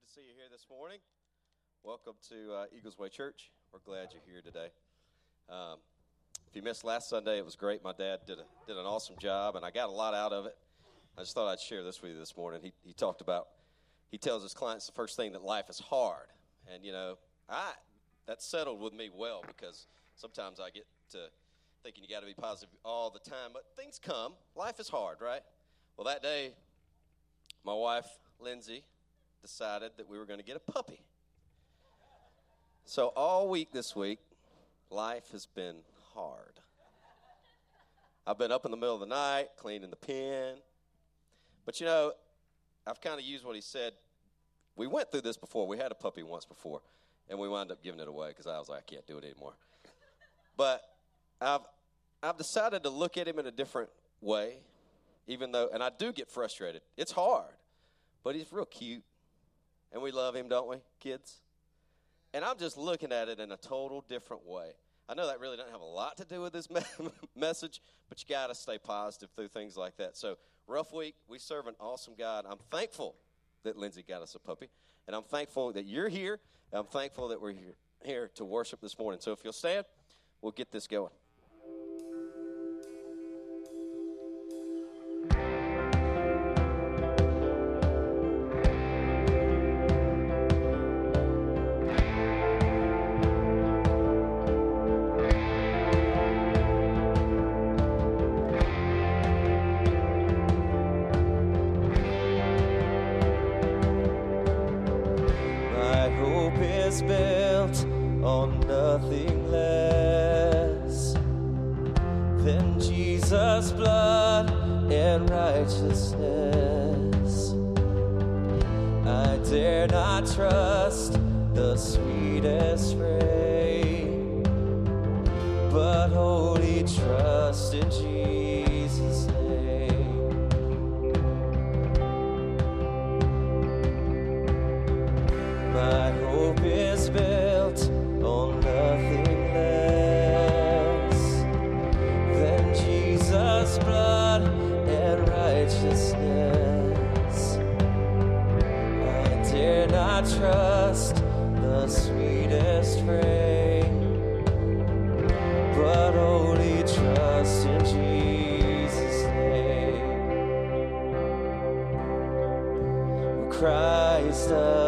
Good to see you here this morning. Welcome to uh, Eagles Way Church. We're glad you're here today. Um, if you missed last Sunday, it was great. My dad did, a, did an awesome job, and I got a lot out of it. I just thought I'd share this with you this morning. He, he talked about, he tells his clients the first thing that life is hard. And, you know, I that settled with me well because sometimes I get to thinking you got to be positive all the time, but things come. Life is hard, right? Well, that day, my wife, Lindsay, decided that we were going to get a puppy. So, all week this week, life has been hard. I've been up in the middle of the night cleaning the pen. But you know, I've kind of used what he said. We went through this before. We had a puppy once before, and we wound up giving it away because I was like, I can't do it anymore. But I've I've decided to look at him in a different way, even though, and I do get frustrated. It's hard, but he's real cute. And we love him, don't we, kids? And I'm just looking at it in a total different way. I know that really doesn't have a lot to do with this message, but you got to stay positive through things like that. So, rough week. We serve an awesome God. I'm thankful that Lindsay got us a puppy, and I'm thankful that you're here. I'm thankful that we're here, here to worship this morning. So, if you'll stand, we'll get this going. astray. But only trust in Jesus' name. Christ. Uh,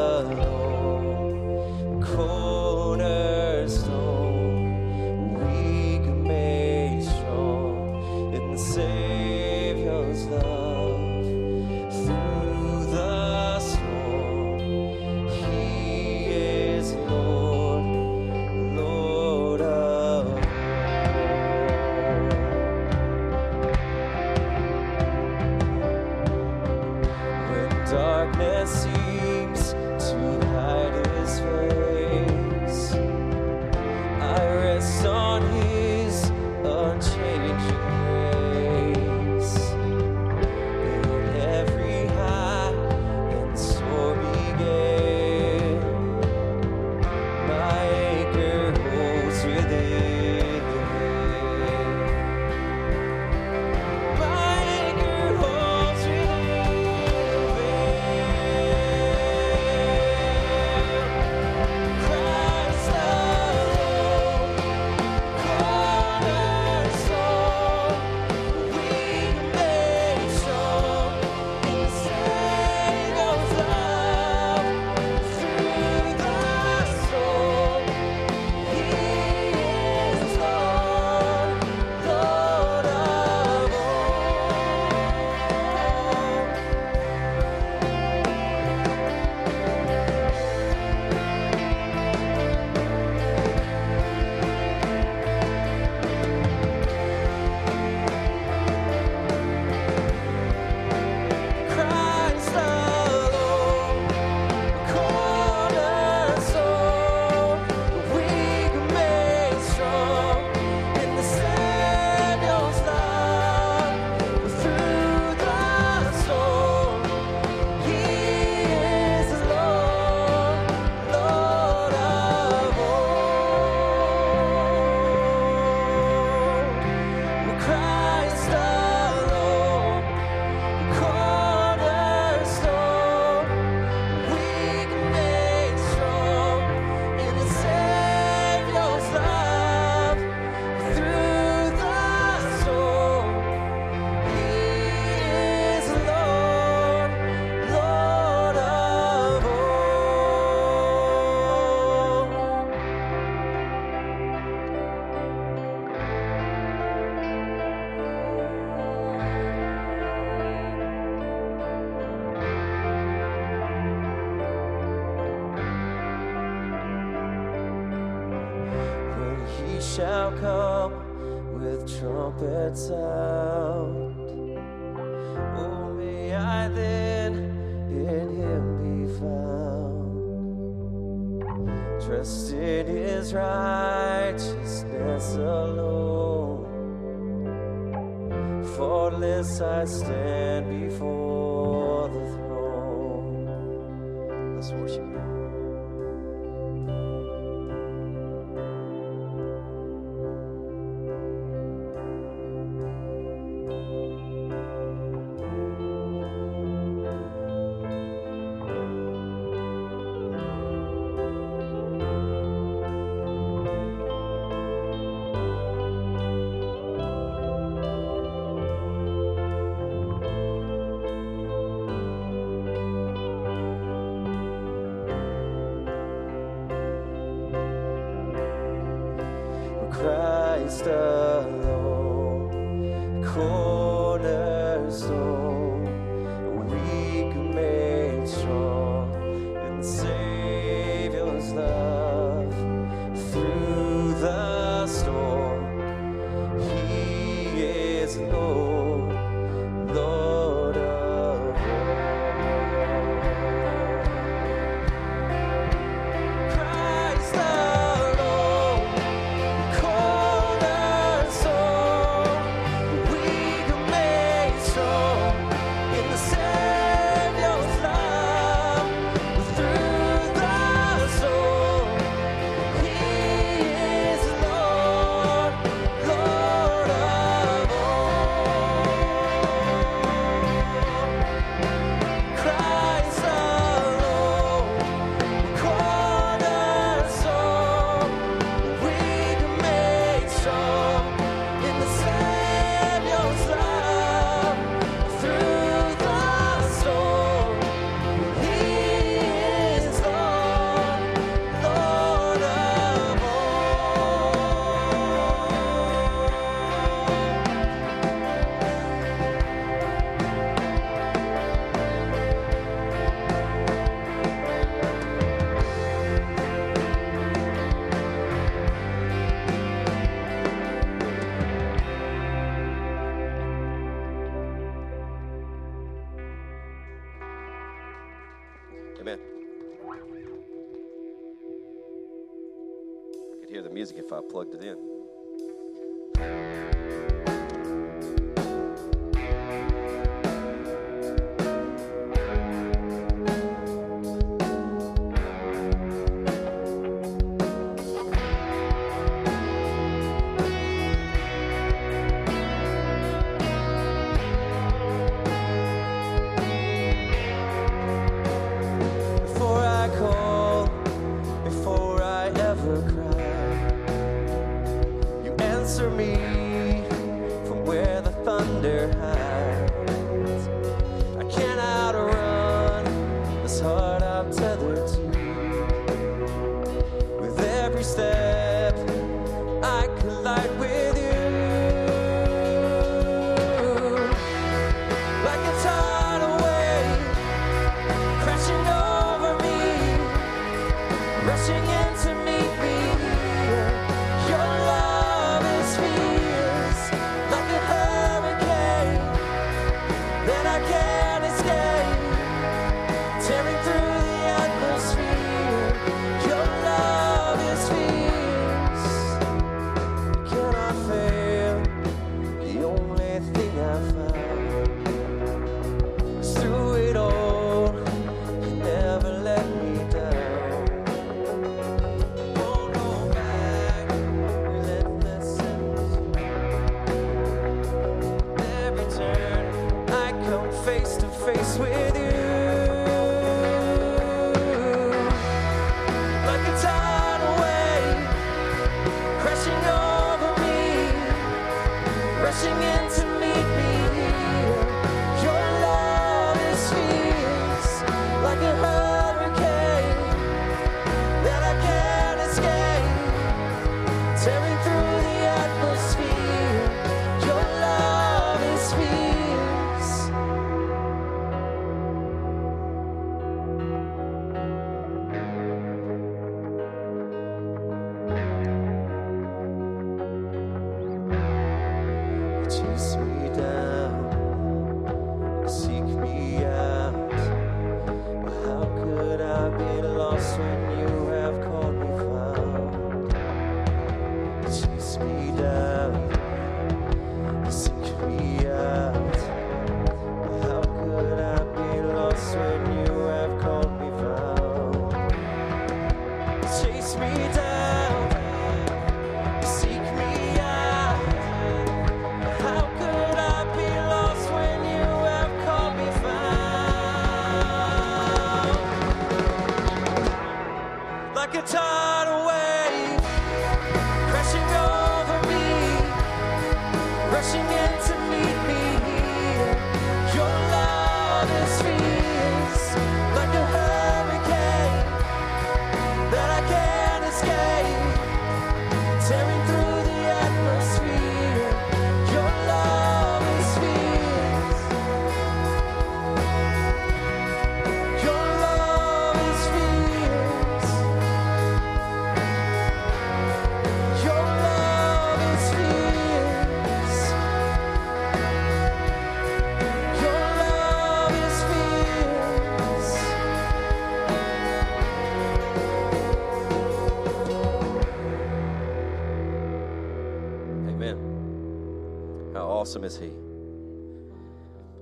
awesome is He?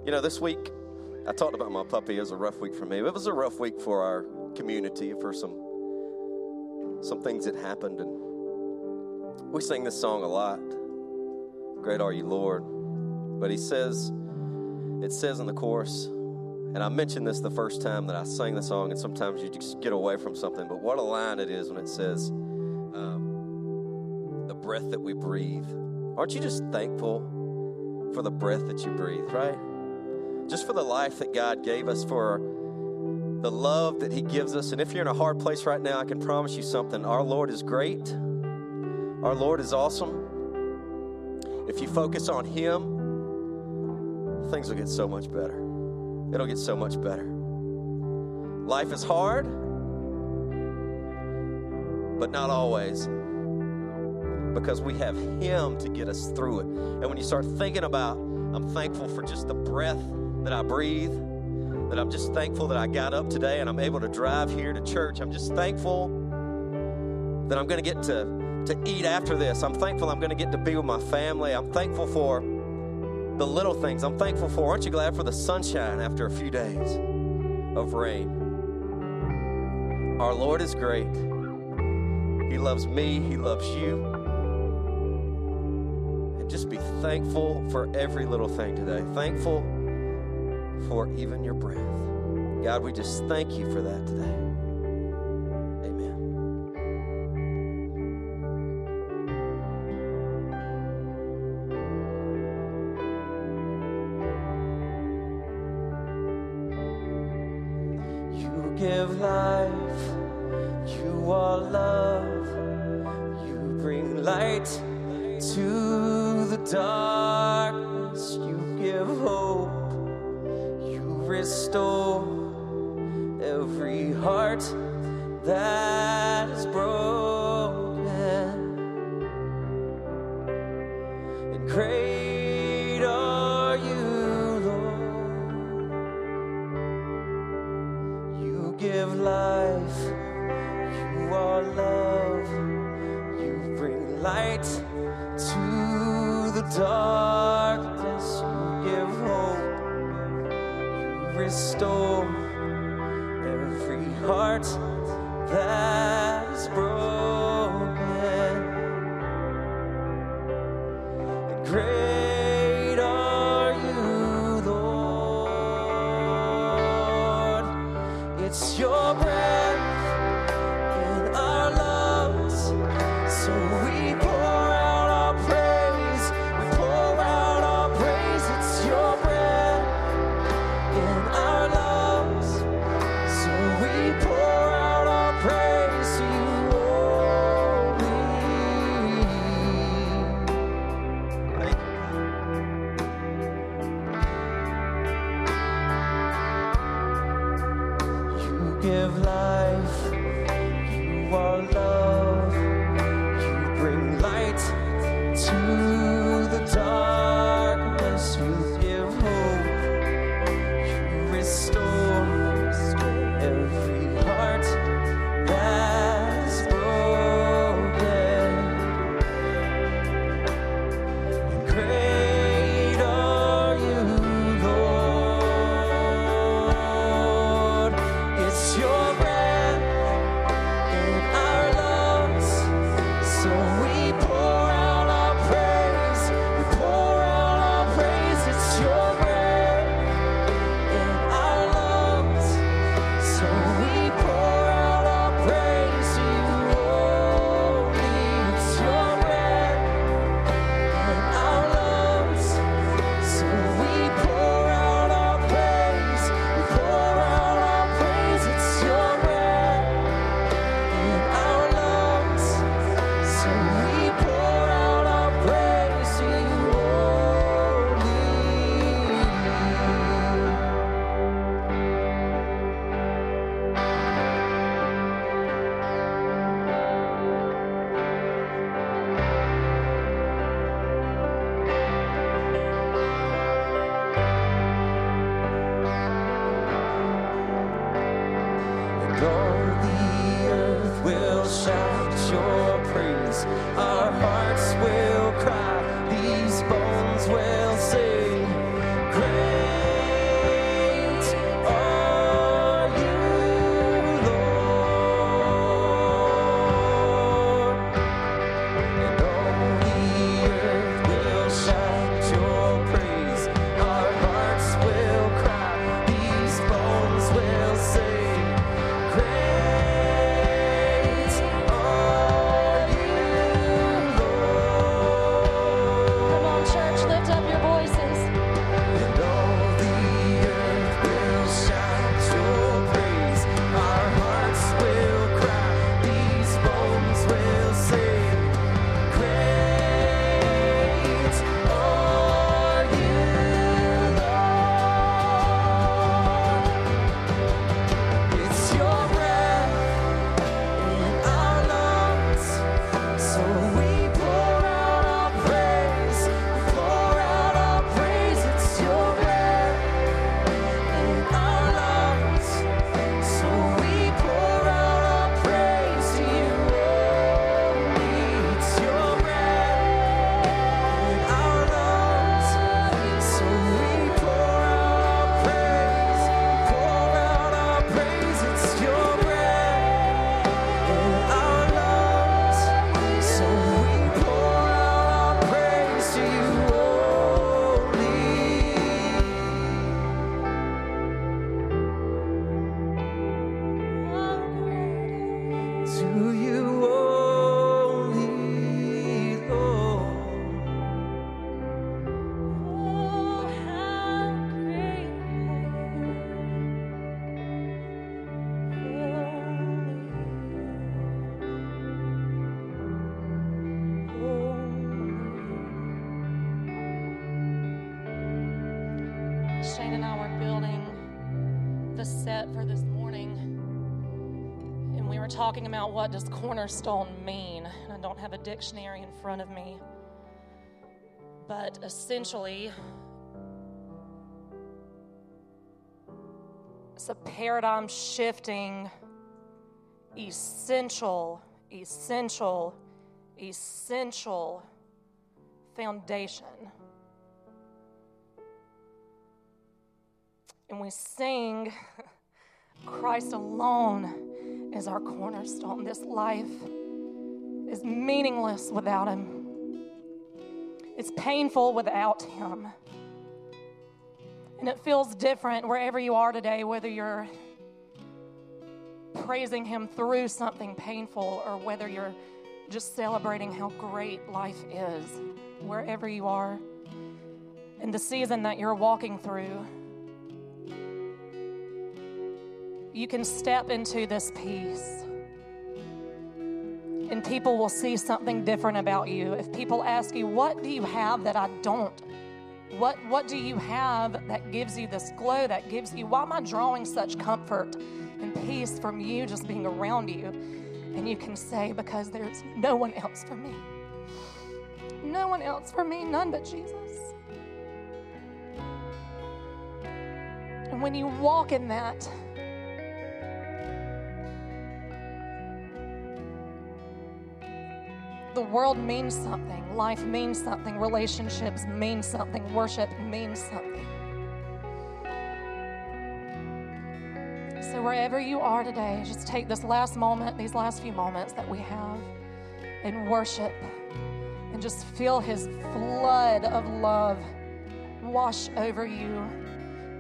You know, this week, I talked about my puppy. It was a rough week for me. It was a rough week for our community, for some some things that happened, and we sing this song a lot. Great are you, Lord. But he says, it says in the chorus, and I mentioned this the first time that I sang the song, and sometimes you just get away from something. But what a line it is when it says, um, the breath that we breathe. Aren't you just thankful for the breath that you breathe, right? Just for the life that God gave us, for the love that He gives us. And if you're in a hard place right now, I can promise you something. Our Lord is great, our Lord is awesome. If you focus on Him, things will get so much better. It'll get so much better. Life is hard, but not always because we have Him to get us through it. And when you start thinking about, I'm thankful for just the breath that I breathe, that I'm just thankful that I got up today and I'm able to drive here to church. I'm just thankful that I'm going to get to, to eat after this. I'm thankful I'm going to get to be with my family. I'm thankful for the little things. I'm thankful for. Aren't you glad for the sunshine after a few days of rain? Our Lord is great. He loves me, He loves you. Just be thankful for every little thing today. Thankful for even your breath. God, we just thank you for that today. Give life, talking about what does cornerstone mean, and I don't have a dictionary in front of me, but essentially, it's a paradigm shifting, essential, essential, essential foundation. And we sing, Christ alone is our cornerstone. This life is meaningless without Him, it's painful without Him. And it feels different wherever you are today, whether you're praising Him through something painful or whether you're just celebrating how great life is, wherever you are, in the season that you're walking through. You can step into this peace, and people will see something different about you. If people ask you, What do you have that I don't? What, what do you have that gives you this glow, that gives you, why am I drawing such comfort and peace from you just being around you? And you can say, Because there's no one else for me. No one else for me, none but Jesus. And when you walk in that, the world means something, life means something, relationships mean something, worship means something. So, wherever you are today, just take this last moment, these last few moments that we have, and worship, and just feel His flood of love wash over you,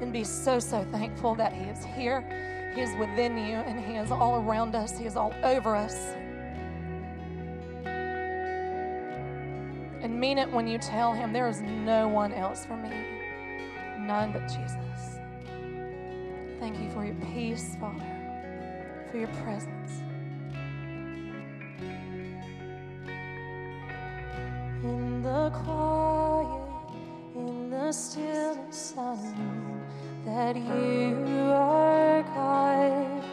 and be so, so thankful that He is here, He is within you, and He is all around us, He is all over us. And mean it when you tell him there is no one else for me, none but Jesus. Thank you for your peace, Father, for your presence. In the quiet, in the stillness, I know that you are God.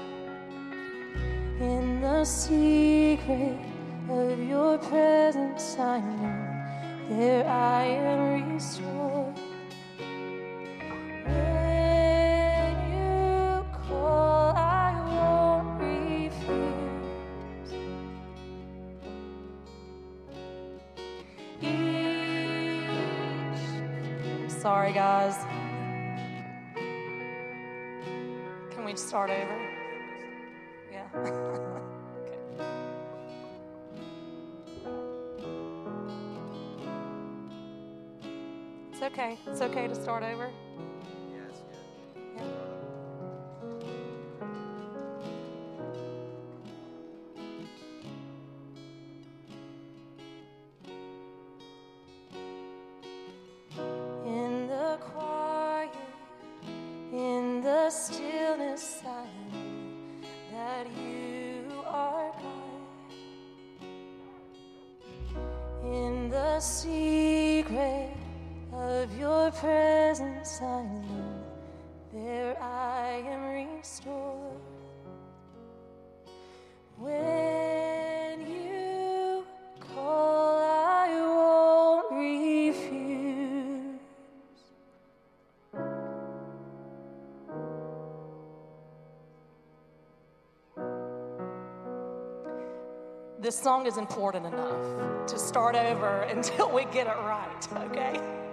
In the secret of your presence, I know there I am restored. Sorry guys. Can we start over? Yeah. okay. It's okay to start over. This song is important enough to start over until we get it right, okay?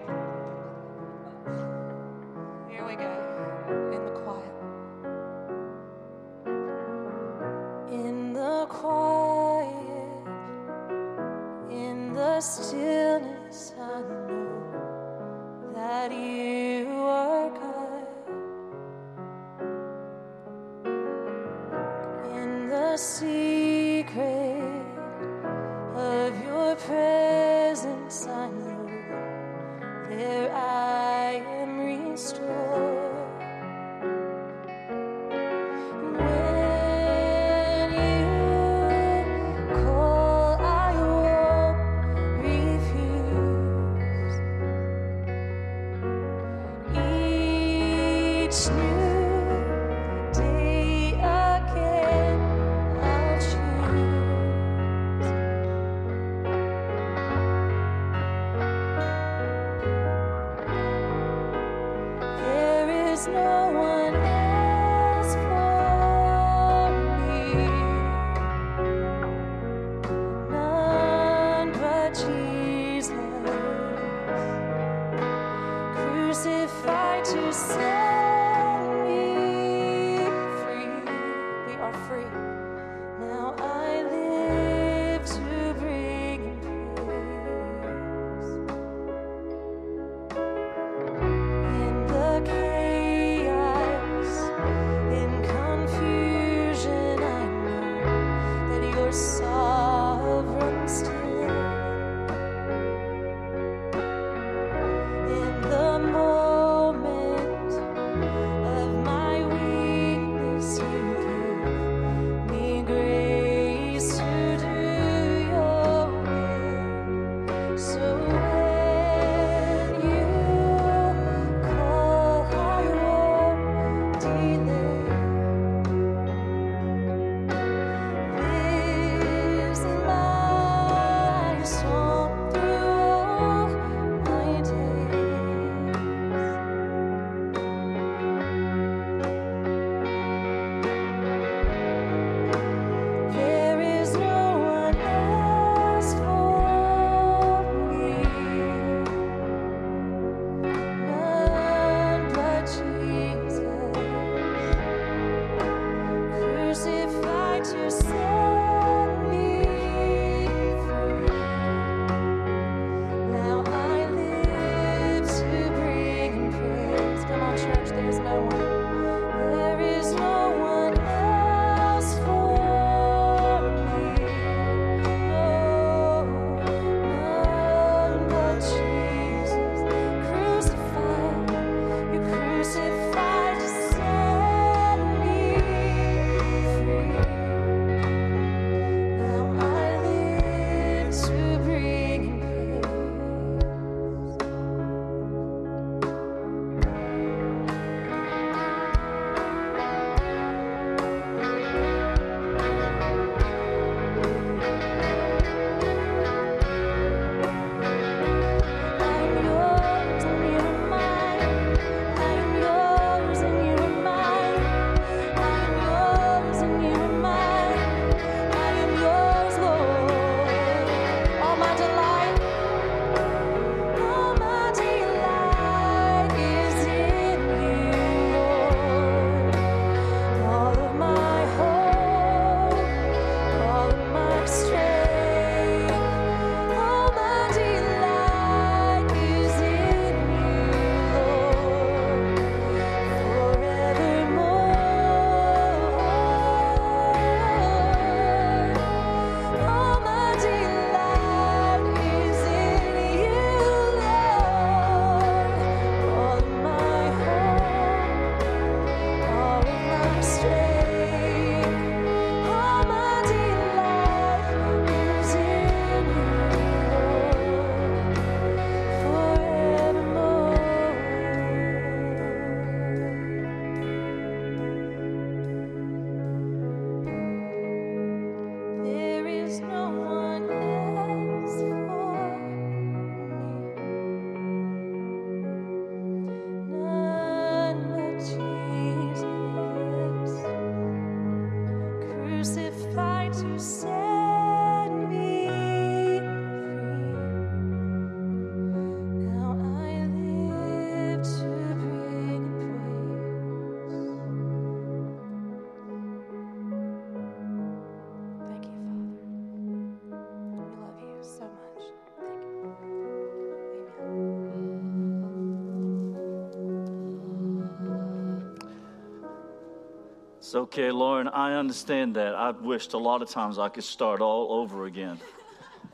Okay, Lauren. I understand that. I've wished a lot of times I could start all over again.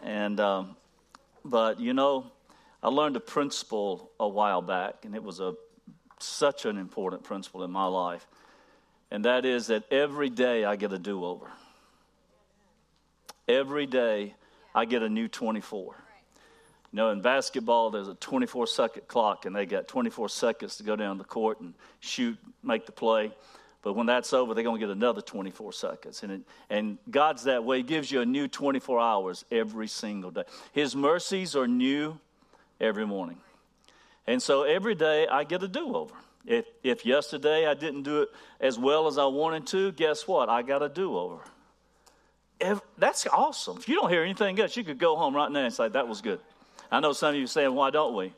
And, um, but you know, I learned a principle a while back, and it was a such an important principle in my life, and that is that every day I get a do-over. Every day I get a new 24. You know, in basketball, there's a 24 second clock, and they got 24 seconds to go down the court and shoot, make the play. But when that's over, they're going to get another 24 seconds. And, it, and God's that way. He gives you a new 24 hours every single day. His mercies are new every morning. And so every day I get a do over. If, if yesterday I didn't do it as well as I wanted to, guess what? I got a do over. That's awesome. If you don't hear anything else, you could go home right now and say, That was good. I know some of you are saying, Why don't we?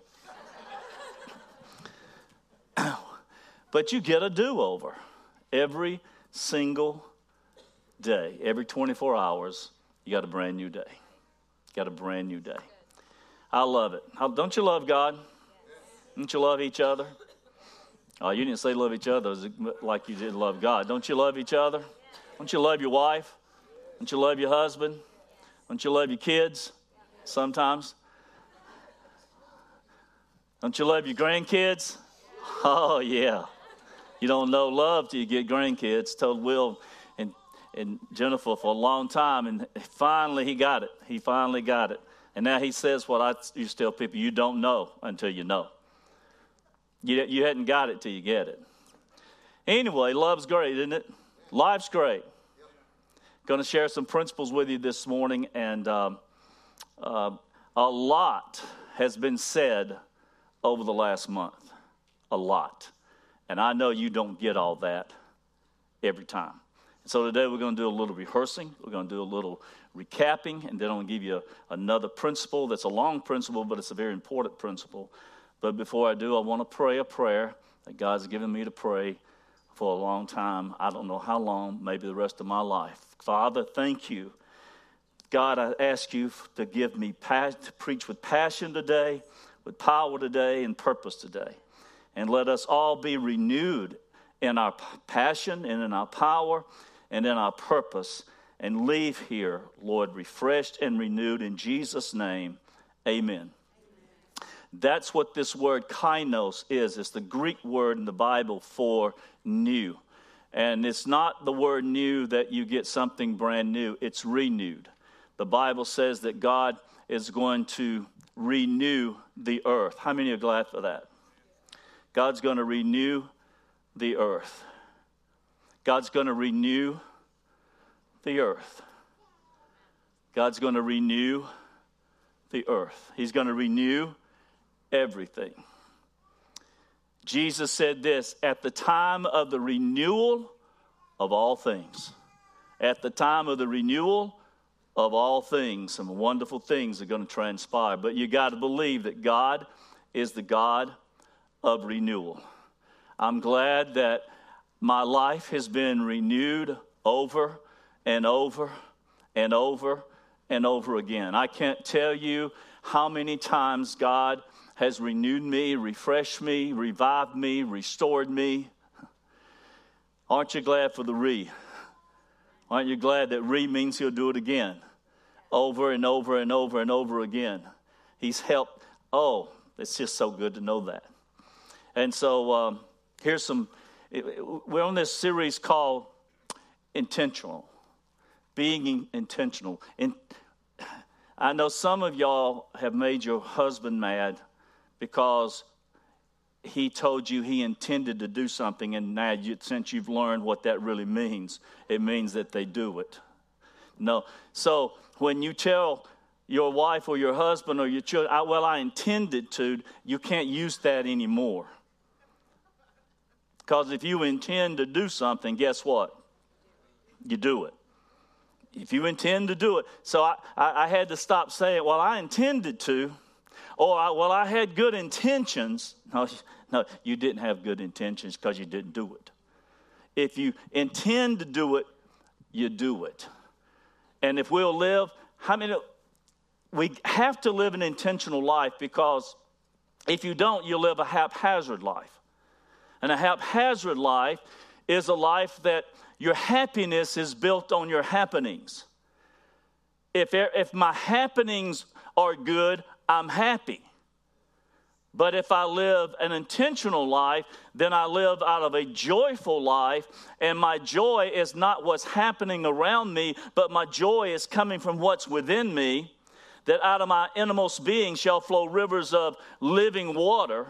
but you get a do over every single day, every 24 hours, you got a brand new day. You got a brand new day. I love it. Don't you love God? Don't you love each other? Oh, you didn't say love each other like you did love God. Don't you love each other? Don't you love your wife? Don't you love your husband? Don't you love your kids sometimes? Don't you love your grandkids? Oh, yeah. You don't know love till you get grandkids. Told Will and, and Jennifer for a long time, and finally he got it. He finally got it. And now he says what I used to tell people you don't know until you know. You, you hadn't got it till you get it. Anyway, love's great, isn't it? Life's great. Going to share some principles with you this morning, and um, uh, a lot has been said over the last month. A lot. And I know you don't get all that every time. So today we're going to do a little rehearsing, we're going to do a little recapping, and then I'm going to give you another principle that's a long principle, but it's a very important principle but before I do, I want to pray a prayer that God's given me to pray for a long time. I don't know how long, maybe the rest of my life. Father, thank you. God, I ask you to give me to preach with passion today, with power today, and purpose today. And let us all be renewed in our passion and in our power and in our purpose and leave here, Lord, refreshed and renewed in Jesus' name. Amen. That's what this word kainos is. It's the Greek word in the Bible for new. And it's not the word new that you get something brand new, it's renewed. The Bible says that God is going to renew the earth. How many are glad for that? God's going to renew the earth. God's going to renew the earth. God's going to renew the earth. He's going to renew everything. Jesus said this at the time of the renewal of all things. At the time of the renewal of all things, some wonderful things are going to transpire. But you got to believe that God is the God of renewal. I'm glad that my life has been renewed over and over and over and over again. I can't tell you how many times God has renewed me, refreshed me, revived me, restored me. Aren't you glad for the re? Aren't you glad that re means he'll do it again? Over and over and over and over again. He's helped. Oh, it's just so good to know that. And so um, here's some, we're on this series called Intentional, being intentional. And I know some of y'all have made your husband mad because he told you he intended to do something, and now you, since you've learned what that really means, it means that they do it. No. So when you tell your wife or your husband or your children, I, well, I intended to, you can't use that anymore. Because if you intend to do something, guess what? You do it. If you intend to do it. So I, I, I had to stop saying, well, I intended to or, oh, well, I had good intentions. No, no, you didn't have good intentions because you didn't do it. If you intend to do it, you do it. And if we'll live, how many? We have to live an intentional life because if you don't, you'll live a haphazard life. And a haphazard life is a life that your happiness is built on your happenings. If, if my happenings are good, I'm happy. But if I live an intentional life, then I live out of a joyful life, and my joy is not what's happening around me, but my joy is coming from what's within me. That out of my innermost being shall flow rivers of living water,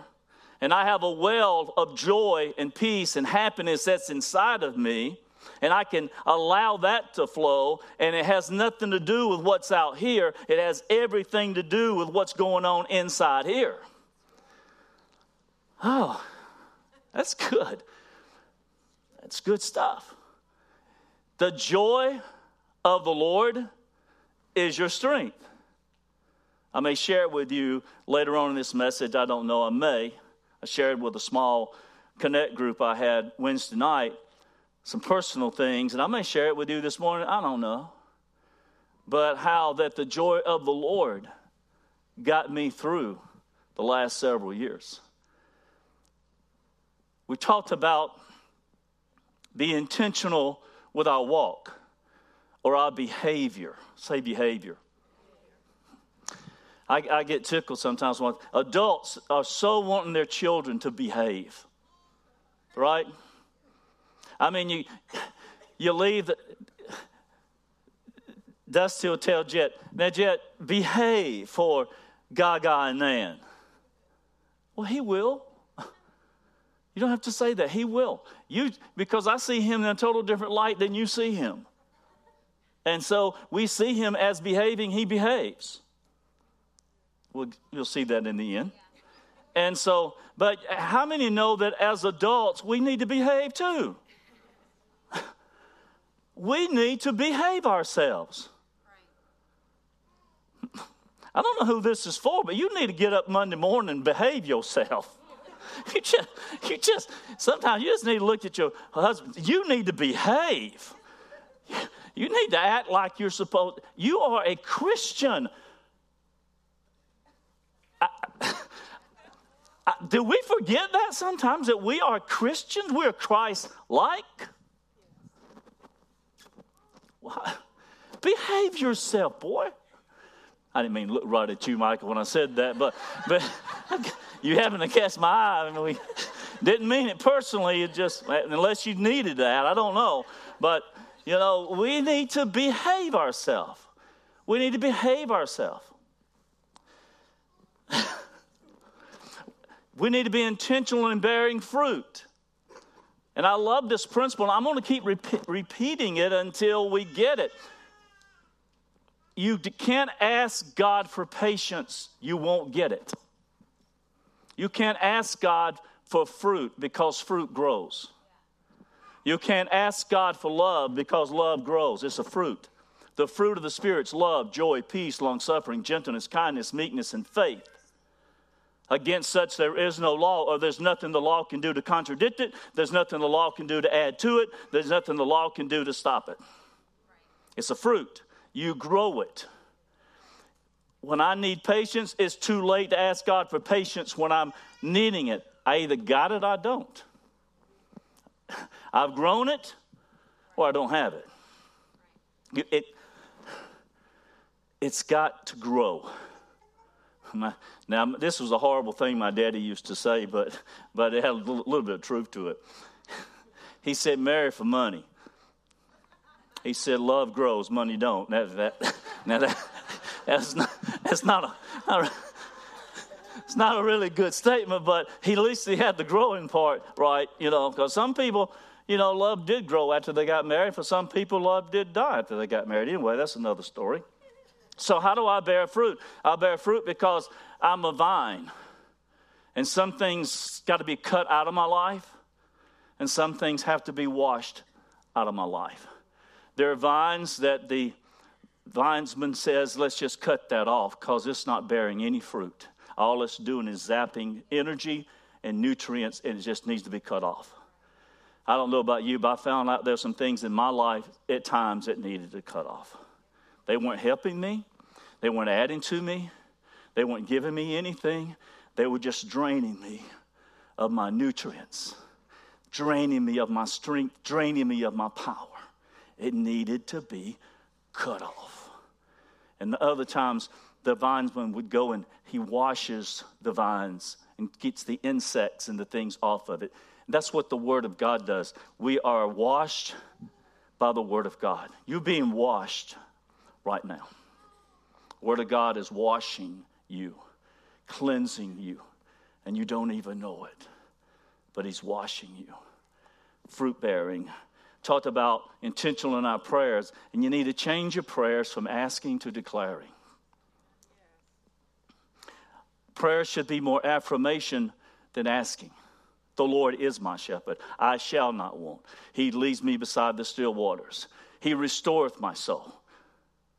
and I have a well of joy and peace and happiness that's inside of me and I can allow that to flow, and it has nothing to do with what's out here. It has everything to do with what's going on inside here. Oh, that's good. That's good stuff. The joy of the Lord is your strength. I may share it with you later on in this message. I don't know. I may. I shared with a small connect group I had Wednesday night some personal things, and I may share it with you this morning, I don't know. But how that the joy of the Lord got me through the last several years. We talked about be intentional with our walk or our behavior. Say behavior. I, I get tickled sometimes when adults are so wanting their children to behave, right? I mean, you you leave. The, Dusty tell Jet, now Jet, behave for Gaga and Nan. Well, he will. You don't have to say that. He will. You because I see him in a total different light than you see him. And so we see him as behaving, he behaves. We'll, you'll see that in the end. And so, but how many know that as adults we need to behave too? We need to behave ourselves. I don't know who this is for, but you need to get up Monday morning and behave yourself. You just, you just, sometimes you just need to look at your husband. You need to behave. You need to act like you're supposed. You are a Christian. I, I, do we forget that sometimes that we are Christians? We're Christ like. Behave yourself, boy. I didn't mean look right at you, Michael, when I said that, but but you happened to catch my eye. I mean, we didn't mean it personally. It just unless you needed that, I don't know. But you know, we need to behave ourselves. We need to behave ourselves. we need to be intentional in bearing fruit. And I love this principle. and I'm going to keep repeating it until we get it. You can't ask God for patience, you won't get it. You can't ask God for fruit because fruit grows. You can't ask God for love because love grows. It's a fruit. The fruit of the Spirit's love, joy, peace, long suffering, gentleness, kindness, meekness, and faith. Against such there is no law, or there's nothing the law can do to contradict it. There's nothing the law can do to add to it. There's nothing the law can do to stop it. It's a fruit. You grow it. When I need patience, it's too late to ask God for patience when I'm needing it. I either got it or I don't. I've grown it or I don't have it. It, it it's got to grow. My, now, this was a horrible thing my daddy used to say, but, but it had a little, little bit of truth to it. He said, marry for money. He said, love grows, money don't. That, that, now, that, that's not, that's not a, not a it's not a really good statement, but he, at least he had the growing part right, you know, because some people, you know, love did grow after they got married. For some people, love did die after they got married. Anyway, that's another story. So, how do I bear fruit? I bear fruit because I'm a vine. And some things got to be cut out of my life, and some things have to be washed out of my life. There are vines that the vinesman says, let's just cut that off because it's not bearing any fruit. All it's doing is zapping energy and nutrients, and it just needs to be cut off. I don't know about you, but I found out there's some things in my life at times that needed to cut off. They weren't helping me, they weren't adding to me, they weren't giving me anything. They were just draining me of my nutrients, draining me of my strength, draining me of my power. It needed to be cut off. And the other times, the vinesman would go and he washes the vines and gets the insects and the things off of it. That's what the Word of God does. We are washed by the Word of God. You're being washed right now. Word of God is washing you, cleansing you, and you don't even know it. But He's washing you. Fruit bearing. Talked about intentional in our prayers, and you need to change your prayers from asking to declaring. Prayer should be more affirmation than asking. The Lord is my shepherd. I shall not want. He leads me beside the still waters. He restoreth my soul.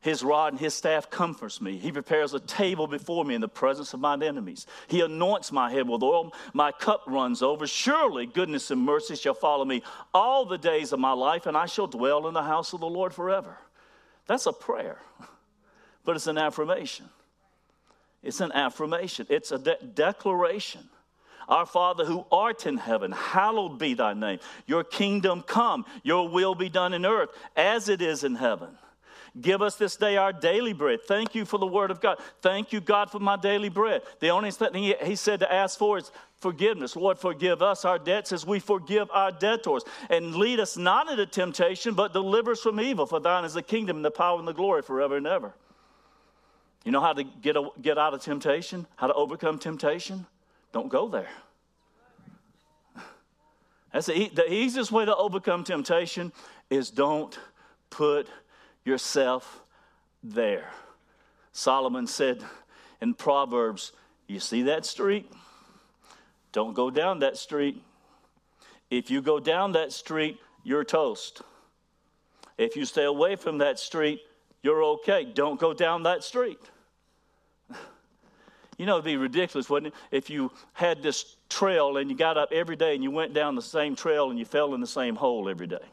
His rod and his staff comforts me. He prepares a table before me in the presence of mine enemies. He anoints my head with oil. My cup runs over. Surely goodness and mercy shall follow me all the days of my life, and I shall dwell in the house of the Lord forever. That's a prayer, but it's an affirmation. It's an affirmation, it's a de- declaration. Our Father who art in heaven, hallowed be thy name. Your kingdom come, your will be done in earth as it is in heaven. Give us this day our daily bread. Thank you for the word of God. Thank you, God, for my daily bread. The only thing he, said to ask for is forgiveness. Lord, forgive us our debts as we forgive our debtors. And lead us not into temptation, but deliver us from evil. For thine is the kingdom and the power and the glory forever and ever. You know how to get, a, get out of temptation? How to overcome temptation? Don't go there. That's the, the easiest way to overcome temptation is don't put yourself there. Solomon said in Proverbs, You see that street? Don't go down that street. If you go down that street, you're toast. If you stay away from that street, you're okay. Don't go down that street. You know, it'd be ridiculous, wouldn't it? If you had this trail and you got up every day and you went down the same trail and you fell in the same hole every day.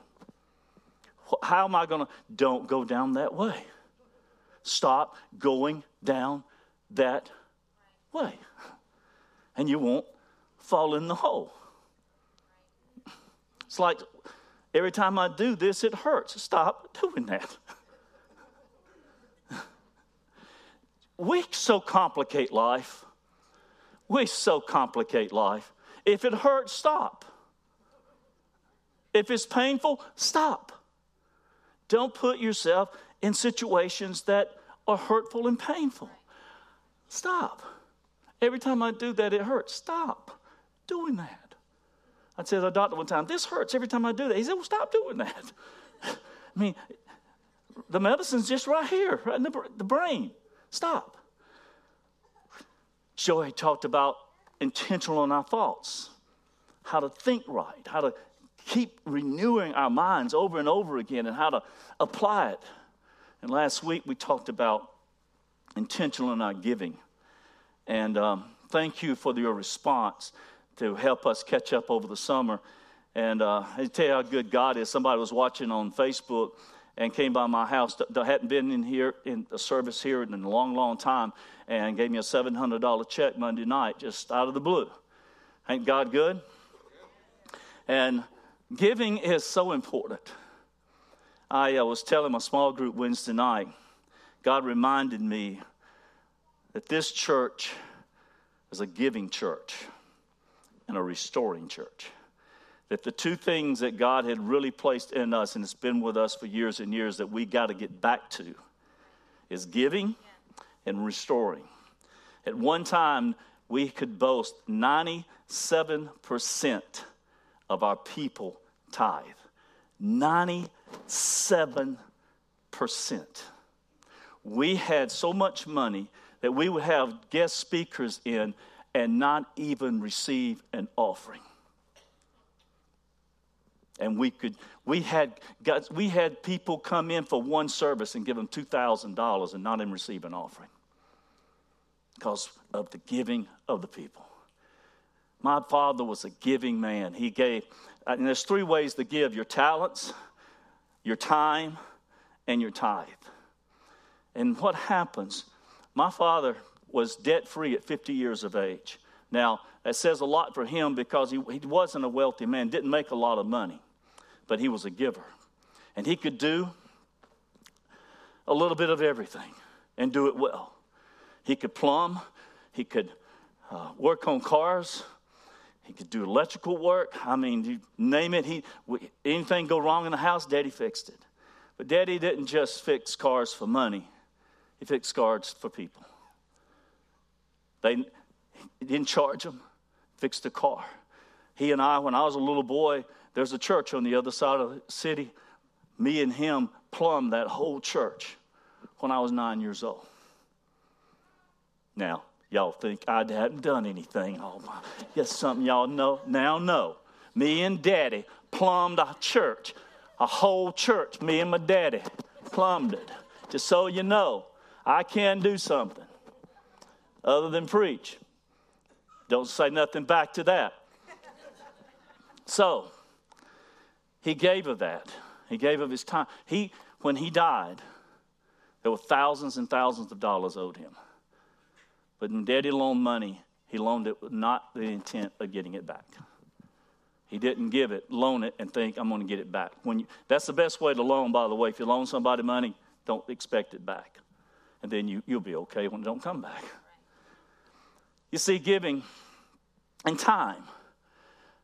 How am I going to? Don't go down that way. Stop going down that way. And you won't fall in the hole. It's like every time I do this, it hurts. Stop doing that. we so complicate life. We so complicate life. If it hurts, stop. If it's painful, stop. Don't put yourself in situations that are hurtful and painful. Stop. Every time I do that, it hurts. Stop doing that. I said to the doctor one time, This hurts every time I do that. He said, Well, stop doing that. I mean, the medicine's just right here, right in the, the brain. Stop. Joey talked about intentional in our thoughts, how to think right, how to keep renewing our minds over and over again and how to apply it. And last week we talked about intentional in our giving. And um, thank you for your response to help us catch up over the summer. And uh, I tell you how good God is. Somebody was watching on Facebook and came by my house that hadn't been in here in a service here in a long, long time, and gave me a seven hundred dollar check Monday night, just out of the blue. Ain't God good? And Giving is so important. I uh, was telling my small group Wednesday night, God reminded me that this church is a giving church and a restoring church. That the two things that God had really placed in us and it's been with us for years and years that we got to get back to is giving and restoring. At one time, we could boast 97% of our people tithe. 97%. We had so much money that we would have guest speakers in and not even receive an offering. And we could, we had, we had people come in for one service and give them $2,000 and not even receive an offering because of the giving of the people. My father was a giving man. He gave, and there's three ways to give your talents, your time, and your tithe. And what happens? My father was debt free at 50 years of age. Now, that says a lot for him because he, he wasn't a wealthy man, didn't make a lot of money, but he was a giver. And he could do a little bit of everything and do it well. He could plumb, he could uh, work on cars, he could do electrical work. I mean, you name it. He anything go wrong in the house, Daddy fixed it. But Daddy didn't just fix cars for money; he fixed cars for people. They he didn't charge them. Fixed the car. He and I, when I was a little boy, there's a church on the other side of the city. Me and him plumbed that whole church when I was nine years old. Now, Y'all think I hadn't done anything. Oh, my. Yes, something y'all know now know. Me and daddy plumbed a church, a whole church. Me and my daddy plumbed it. Just so you know, I can do something other than preach. Don't say nothing back to that. So, he gave of that. He gave of his time. He, when he died, there were thousands and thousands of dollars owed him. But when Daddy loaned money, he loaned it with not the intent of getting it back. He didn't give it, loan it, and think I'm going to get it back. When you, that's the best way to loan, by the way. If you loan somebody money, don't expect it back, and then you, you'll be okay when it don't come back. You see, giving and time.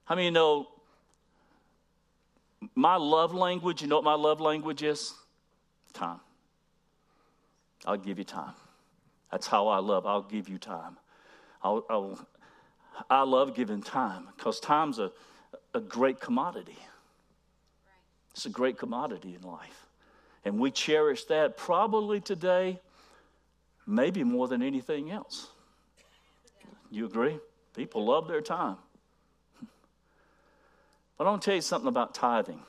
How many know my love language? You know what my love language is? Time. I'll give you time. That's how I love. I'll give you time. I'll, I'll, i love giving time because time's a, a great commodity. It's a great commodity in life. And we cherish that probably today, maybe more than anything else. You agree? People love their time. But I want to tell you something about tithing.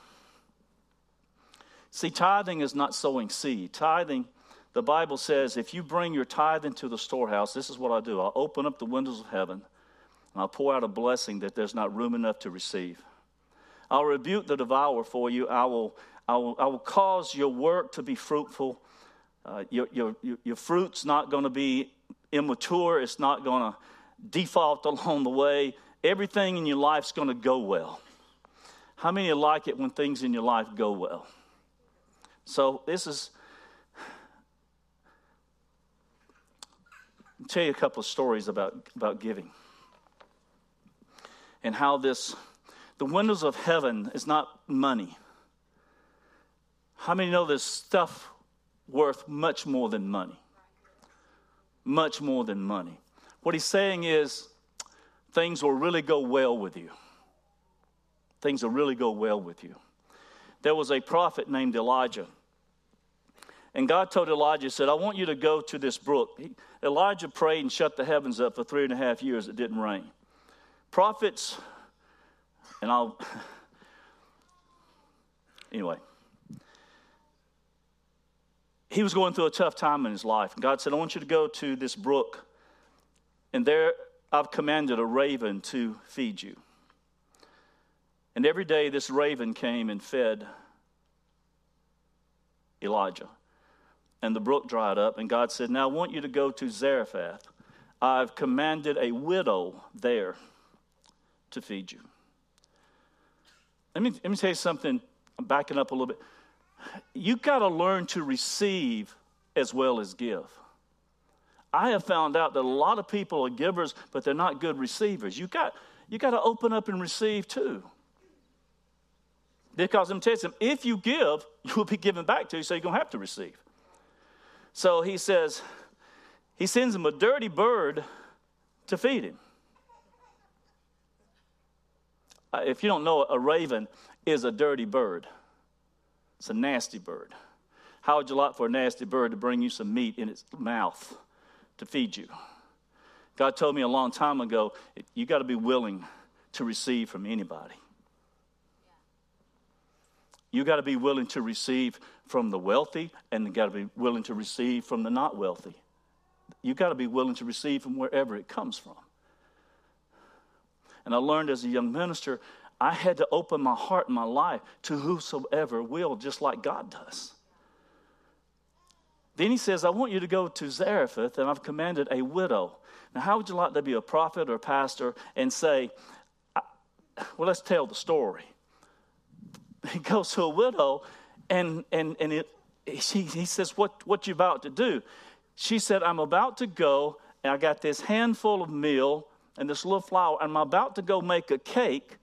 See, tithing is not sowing seed. Tithing, the Bible says, if you bring your tithe into the storehouse, this is what I do I'll open up the windows of heaven and I'll pour out a blessing that there's not room enough to receive. I'll rebuke the devourer for you. I will, I will, I will cause your work to be fruitful. Uh, your, your, your fruit's not going to be immature, it's not going to default along the way. Everything in your life's going to go well. How many like it when things in your life go well? So, this is. Tell you a couple of stories about, about giving and how this, the windows of heaven is not money. How many know there's stuff worth much more than money? Much more than money. What he's saying is things will really go well with you. Things will really go well with you. There was a prophet named Elijah. And God told Elijah, said, I want you to go to this brook. He, Elijah prayed and shut the heavens up for three and a half years. It didn't rain. Prophets, and I'll, anyway, he was going through a tough time in his life. And God said, I want you to go to this brook and there I've commanded a raven to feed you. And every day this raven came and fed Elijah. And the brook dried up, and God said, Now I want you to go to Zarephath. I've commanded a widow there to feed you. Let me, let me tell you something. I'm backing up a little bit. You've got to learn to receive as well as give. I have found out that a lot of people are givers, but they're not good receivers. You got you got to open up and receive too. Because I'm telling you, if you give, you will be given back to you, so you're gonna have to receive. So he says, he sends him a dirty bird to feed him. Uh, if you don't know, a raven is a dirty bird. It's a nasty bird. How would you like for a nasty bird to bring you some meat in its mouth? to feed you. God told me a long time ago, you got to be willing to receive from anybody. You got to be willing to receive from the wealthy, and you got to be willing to receive from the not wealthy. You got to be willing to receive from wherever it comes from. And I learned as a young minister, I had to open my heart and my life to whosoever will, just like God does. Then he says, I want you to go to Zarephath, and I've commanded a widow. Now, how would you like to be a prophet or a pastor and say, well, let's tell the story. He goes to a widow, and, and, and it, he, he says, what, what you about to do? She said, I'm about to go, and I got this handful of meal and this little flour, and I'm about to go make a cake,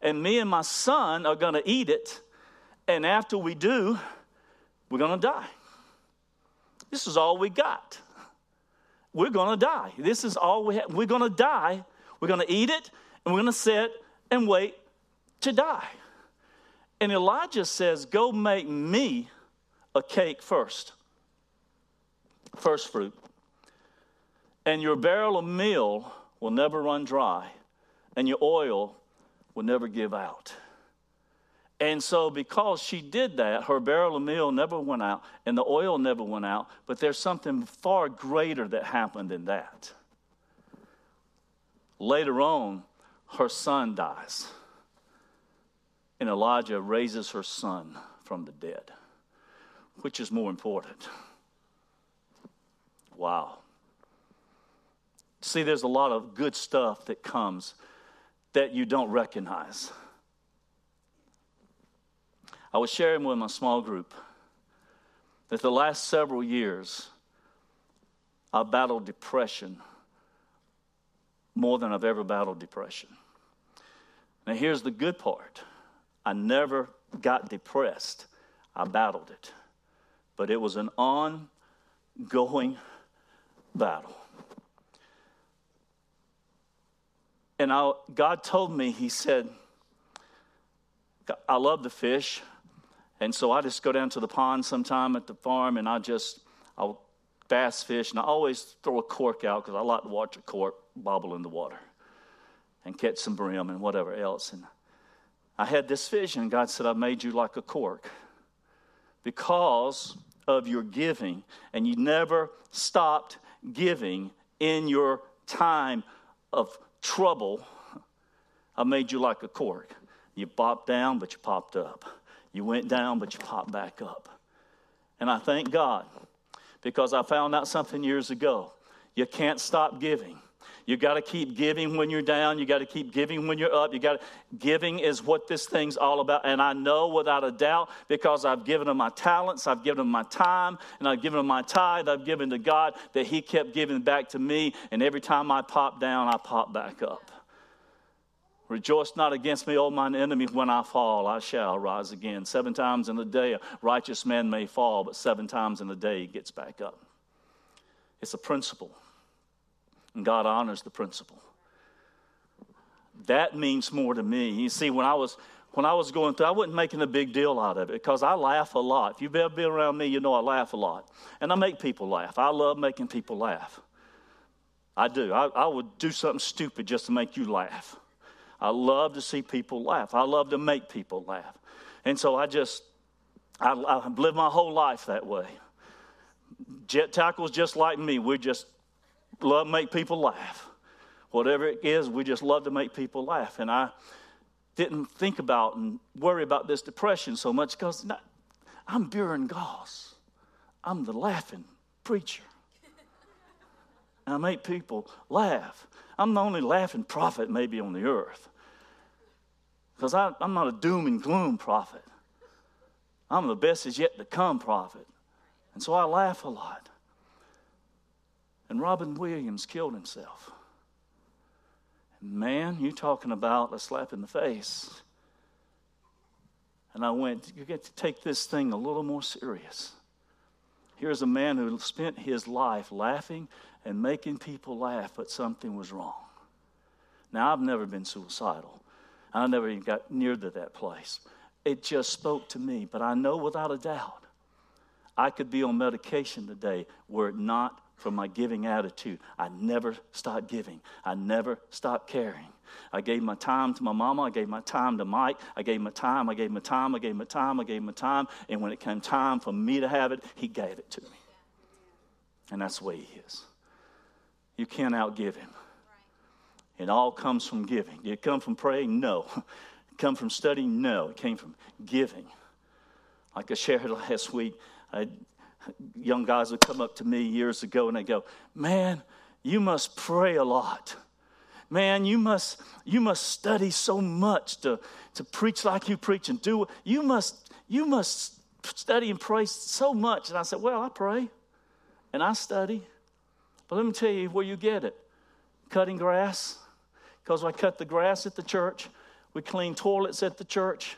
and me and my son are going to eat it, and after we do, we're going to die. This is all we got. We're going to die. This is all we have. We're going to die. We're going to eat it, and we're going to sit and wait to die. And Elijah says, Go make me a cake first, first fruit. And your barrel of meal will never run dry, and your oil will never give out. And so, because she did that, her barrel of meal never went out and the oil never went out. But there's something far greater that happened than that. Later on, her son dies. And Elijah raises her son from the dead. Which is more important? Wow. See, there's a lot of good stuff that comes that you don't recognize. I was sharing with my small group that the last several years I battled depression more than I've ever battled depression. Now, here's the good part I never got depressed, I battled it. But it was an ongoing battle. And I, God told me, He said, I love the fish. And so I just go down to the pond sometime at the farm and I just, I'll bass fish and I always throw a cork out because I like to watch a cork bobble in the water and catch some brim and whatever else. And I had this vision. God said, I made you like a cork because of your giving. And you never stopped giving in your time of trouble. I made you like a cork. You popped down, but you popped up. You went down, but you popped back up. And I thank God because I found out something years ago. You can't stop giving. You got to keep giving when you're down. You got to keep giving when you're up. You got giving is what this thing's all about. And I know without a doubt because I've given him my talents, I've given him my time, and I've given him my tithe, I've given to God that he kept giving back to me. And every time I pop down, I pop back up. Rejoice not against me, O mine enemy. When I fall, I shall rise again. Seven times in a day, a righteous man may fall, but seven times in a day, he gets back up. It's a principle, and God honors the principle. That means more to me. You see, when I was when I was going through, I wasn't making a big deal out of it because I laugh a lot. If you've ever been around me, you know I laugh a lot. And I make people laugh. I love making people laugh. I do. I, I would do something stupid just to make you laugh. I love to see people laugh. I love to make people laugh. And so I just, I, I've lived my whole life that way. Jet tackles just like me. We just love make people laugh. Whatever it is, we just love to make people laugh. And I didn't think about and worry about this depression so much because I'm Buren Goss. I'm the laughing preacher. And I make people laugh. I'm the only laughing prophet maybe on the earth. Because I'm not a doom and gloom prophet. I'm the best is yet to come prophet. And so I laugh a lot. And Robin Williams killed himself. Man, you talking about a slap in the face. And I went, you get to take this thing a little more serious. Here's a man who spent his life laughing and making people laugh, but something was wrong. Now, I've never been suicidal. I never even got near to that place. It just spoke to me, but I know without a doubt I could be on medication today were it not for my giving attitude. I never stopped giving, I never stopped caring. I gave my time to my mama. I gave my time to Mike. I gave my time. I gave my time. I gave my time. I gave my time. And when it came time for me to have it, he gave it to me. And that's the way he is. You can't outgive him. It all comes from giving. Did it come from praying? No. It come from studying? No. It came from giving. Like I shared last week, I, young guys would come up to me years ago and they go, "Man, you must pray a lot." man you must you must study so much to to preach like you preach and do you must you must study and pray so much. And i said well i pray and i study but let me tell you where you get it. Cutting grass because I cut the grass at the church, we cleaned toilets at the church,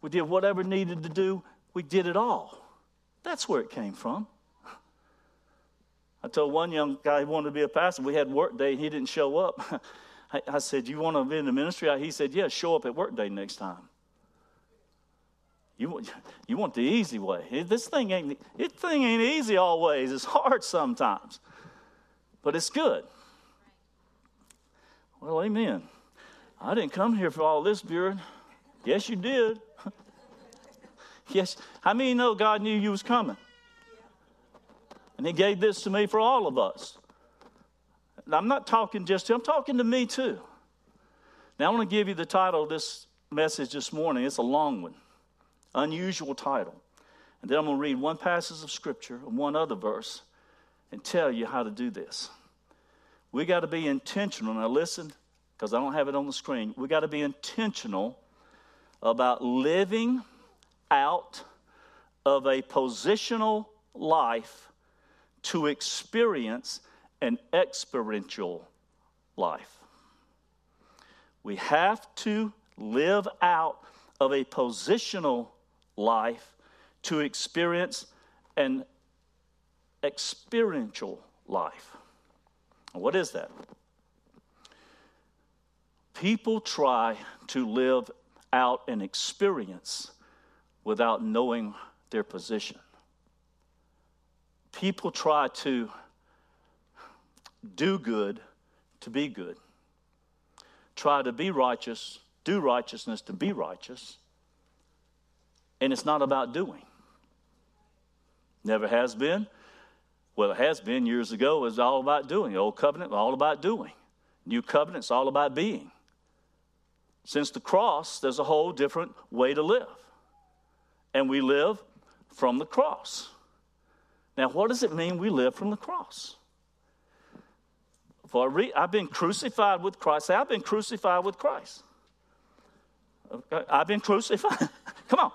we did whatever needed to do, we did it all. That's where it came from. I told one young guy he wanted to be a pastor. We had work day, he didn't show up. I, I said, You want to be in the ministry? He said, Yeah, show up at work day next time. You, you want the easy way. This thing ain't, this thing ain't easy always. It's hard sometimes, but it's good. Well, amen. I didn't come here for all this, Buren. Yes, you did. Yes. How many know God knew you was coming? And He gave this to me for all of us. And I'm not talking just to, I'm talking to me too. Now I want to give you the title of this message this morning. It's a long one, unusual title. And then I'm going to read one passage of scripture and one other verse and tell you how to do this. We got to be intentional. Now listen, because I don't have it on the screen. We got to be intentional about living out of a positional life to experience an experiential life. We have to live out of a positional life to experience an experiential life. What is that? People try to live out an experience without knowing their position. People try to do good to be good, try to be righteous, do righteousness to be righteous, and it's not about doing. Never has been. Well, it has been years ago. It was all about doing. The old covenant all about doing. New covenant's all about being. Since the cross, there's a whole different way to live. And we live from the cross. Now, what does it mean we live from the cross? For re- I've been crucified with Christ. I've been crucified with Christ. I've been crucified. Come on.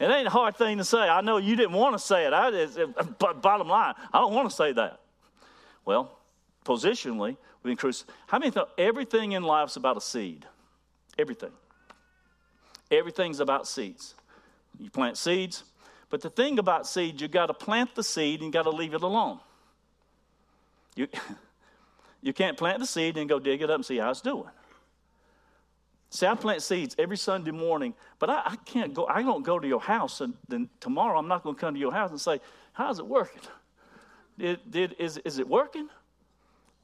It ain't a hard thing to say. I know you didn't want to say it. I, it, but bottom line, I don't want to say that. Well, positionally, we've been crucified. How many everything in life's about a seed? Everything. Everything's about seeds. You plant seeds, but the thing about seeds, you got to plant the seed and you got to leave it alone. You, you can't plant the seed and go dig it up and see how it's doing. See, I plant seeds every Sunday morning, but I, I, can't go, I don't go to your house and then tomorrow I'm not going to come to your house and say, How's it working? Did, did, is, is it working?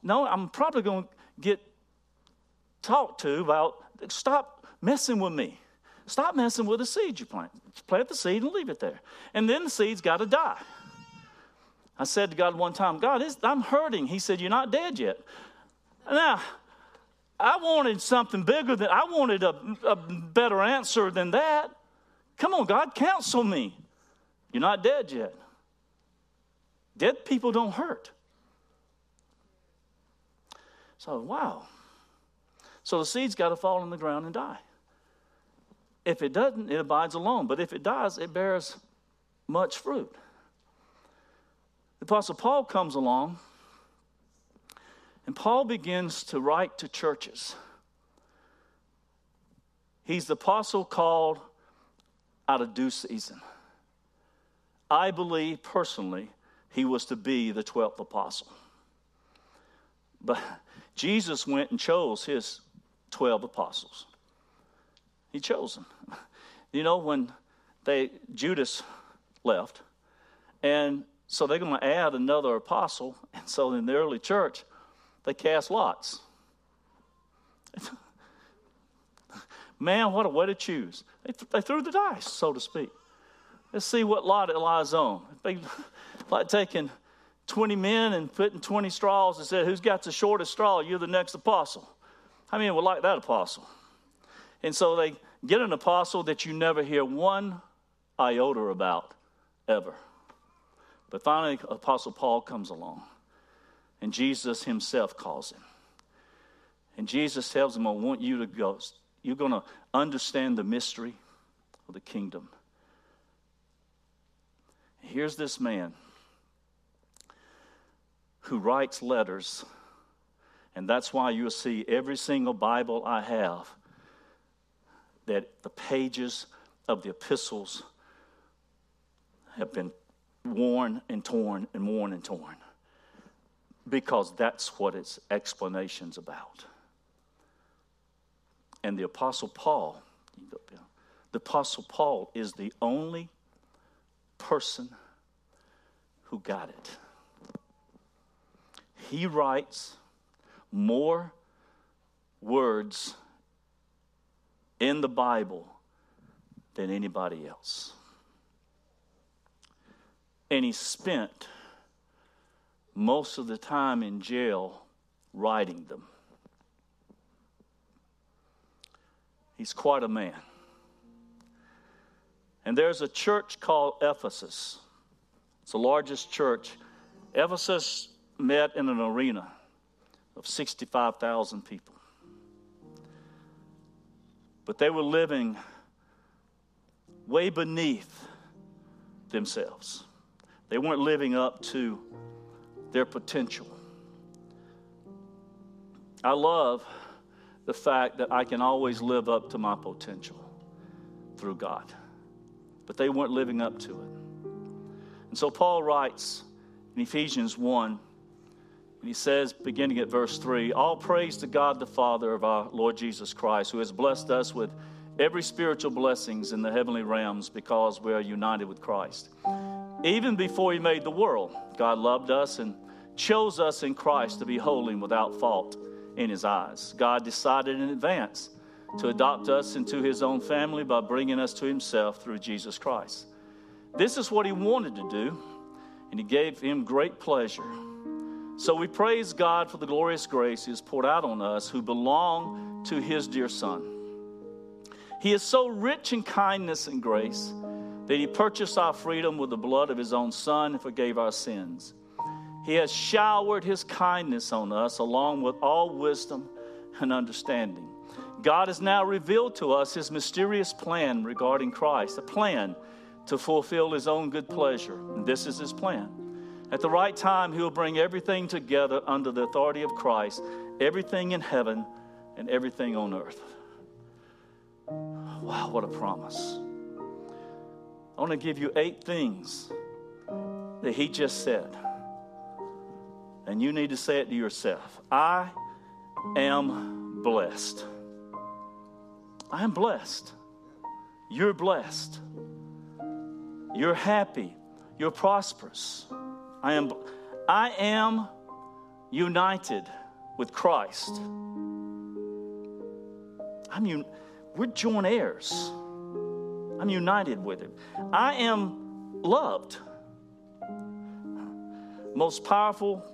No, I'm probably going to get talked to about stop messing with me. Stop messing with the seed you plant. Just plant the seed and leave it there. And then the seed's got to die. I said to God one time, God, I'm hurting. He said, You're not dead yet. Now, I wanted something bigger than, I wanted a, a better answer than that. Come on, God, counsel me. You're not dead yet. Dead people don't hurt. So, wow. So the seed's got to fall in the ground and die. If it doesn't, it abides alone. But if it dies, it bears much fruit. The Apostle Paul comes along and Paul begins to write to churches. He's the apostle called out of due season. I believe personally he was to be the 12th apostle. But Jesus went and chose his 12 apostles. He chose them. You know, when they Judas left, and so they're going to add another apostle. And so in the early church, they cast lots. Man, what a way to choose. They, th- they, threw the dice, so to speak. Let's see what lot it lies on. They, like taking 20 men and putting 20 straws and said, Who's got the shortest straw? You're the next apostle. How many would like that apostle? And so they get an apostle that you never hear one iota about ever. But finally, Apostle Paul comes along. And Jesus himself calls him. And Jesus tells him, I want you to go. You're going to understand the mystery of the kingdom. Here's this man who writes letters, and that's why you'll see every single Bible I have that the pages of the epistles have been worn and torn and worn and torn because that's what its explanation's about. And the Apostle Paul, the Apostle Paul is the only person who got it. He writes more words in the Bible than anybody else. And he spent most of the time in jail writing them. He's quite a man. And there's a church called Ephesus. It's the largest church. Ephesus met in an arena of 65,000 people. But they were living way beneath themselves. They weren't living up to their potential. I love the fact that I can always live up to my potential through God. But they weren't living up to it. And so Paul writes in Ephesians 1, and he says, beginning at verse 3 All praise to God the Father of our Lord Jesus Christ, who has blessed us with every spiritual blessings in the heavenly realms because we are united with Christ. Even before he made the world, God loved us and chose us in Christ to be holy and without fault in his eyes. God decided in advance to adopt us into his own family by bringing us to himself through Jesus Christ. This is what he wanted to do, and he gave him great pleasure. So we praise God for the glorious grace he has poured out on us who belong to his dear Son. He is so rich in kindness and grace that he purchased our freedom with the blood of his own Son and forgave our sins. He has showered his kindness on us along with all wisdom and understanding. God has now revealed to us his mysterious plan regarding Christ, a plan to fulfill his own good pleasure. And this is his plan. At the right time, he will bring everything together under the authority of Christ, everything in heaven and everything on earth. Wow, what a promise. I want to give you eight things that he just said. And you need to say it to yourself I am blessed. I am blessed. You're blessed. You're happy. You're prosperous. I am, I am united with Christ. I'm un, we're joint heirs. I'm united with Him. I am loved. Most powerful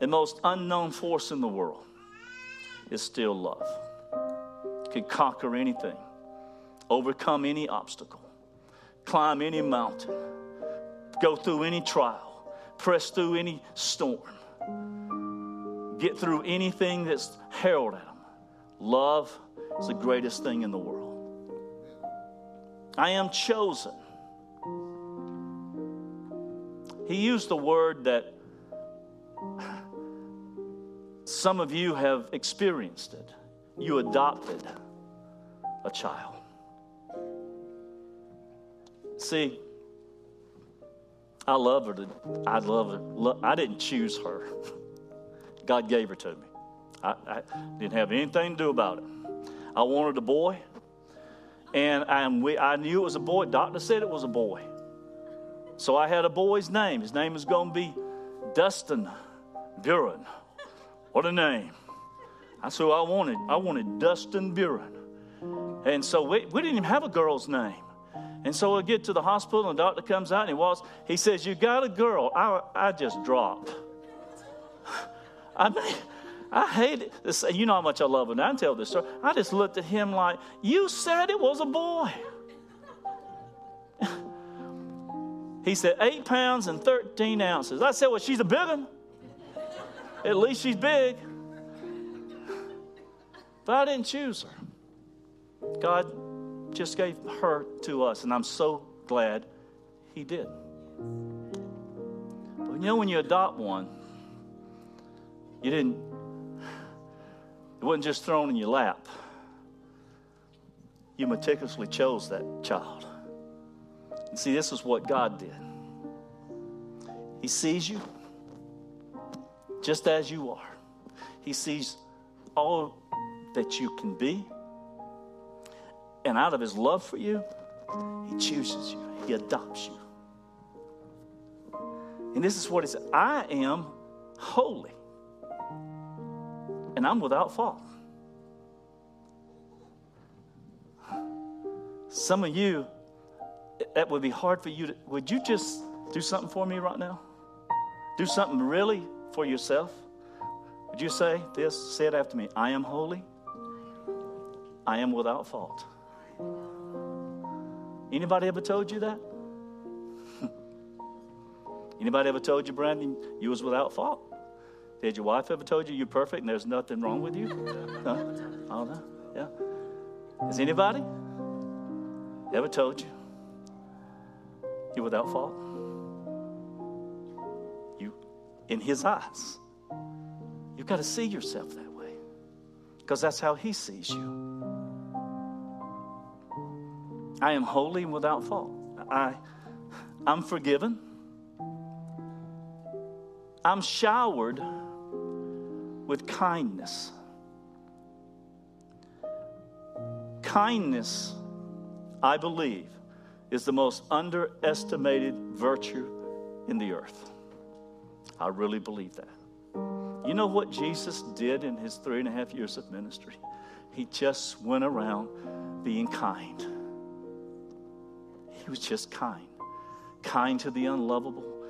and most unknown force in the world is still love. Can conquer anything, overcome any obstacle, climb any mountain, go through any trial, press through any storm, get through anything that's hurled at them. Love is the greatest thing in the world. I am chosen. He used the word that some of you have experienced it. You adopted a child. See, I love her. To, I love her. I didn't choose her. God gave her to me. I, I, didn't have anything to do about it. I wanted a boy, and I, I knew it was a boy. Doctor said it was a boy. So I had a boy's name. His name is going to be Dustin Buren. What a name. That's who I wanted. I wanted Dustin Buren. And so we, we didn't even have a girl's name. And so I get to the hospital, and the doctor comes out and he walks. He says, You got a girl. I, I just dropped. I mean, I hate. This, you know how much I love him. I tell this story. I just looked at him like, You said it was a boy. he said, Eight pounds and 13 ounces. I said, Well, she's a big one. At least she's big. But I didn't choose her. God just gave her to us, and I'm so glad He did. But you know, when you adopt one, you didn't, it wasn't just thrown in your lap. You meticulously chose that child. And see, this is what God did. He sees you, just as you are. He sees all that you can be. And out of his love for you, he chooses you, he adopts you. And this is what he said I am holy, and I'm without fault. Some of you that would be hard for you to, would you just do something for me right now? Do something really for yourself? Would you say this? Say it after me. I am holy. I am without fault. Anybody ever told you that? Anybody ever told you, Brandon, you was without fault? Did your wife ever told you you're perfect and there's nothing wrong with you? No? Oh, no? Yeah. Has anybody ever told you you're without fault? You, in his eyes, you've got to see yourself that way because that's how he sees you. I am holy and without fault. I, I'm forgiven. I'm showered with kindness. Kindness, I believe, is the most underestimated virtue in the earth. I really believe that. You know what Jesus did in his three and a half years of ministry? He just went around being kind. He was just kind. Kind to the unlovable,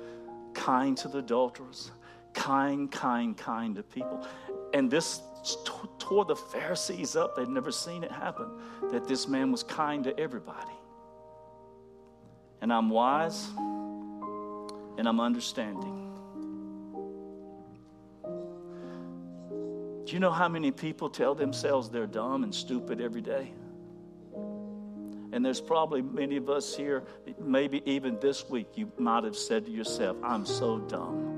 kind to the adulterers, kind, kind, kind to people. And this tore the Pharisees up. They'd never seen it happen, that this man was kind to everybody. And I'm wise and I'm understanding. Do you know how many people tell themselves they're dumb and stupid every day? And there's probably many of us here, maybe even this week, you might have said to yourself, I'm so dumb.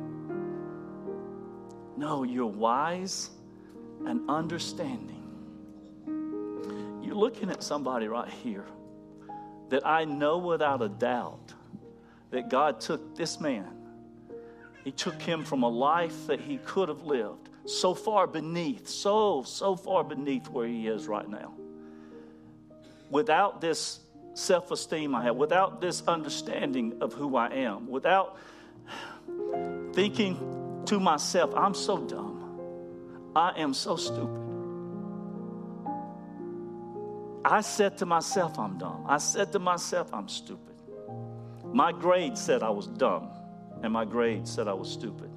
No, you're wise and understanding. You're looking at somebody right here that I know without a doubt that God took this man. He took him from a life that he could have lived so far beneath, so, so far beneath where he is right now without this self esteem I have, without this understanding of who I am, without thinking to myself, I'm so dumb. I am so stupid. I said to myself, I'm dumb. I said to myself, I'm stupid. My grade said I was dumb, and my grade said I was stupid.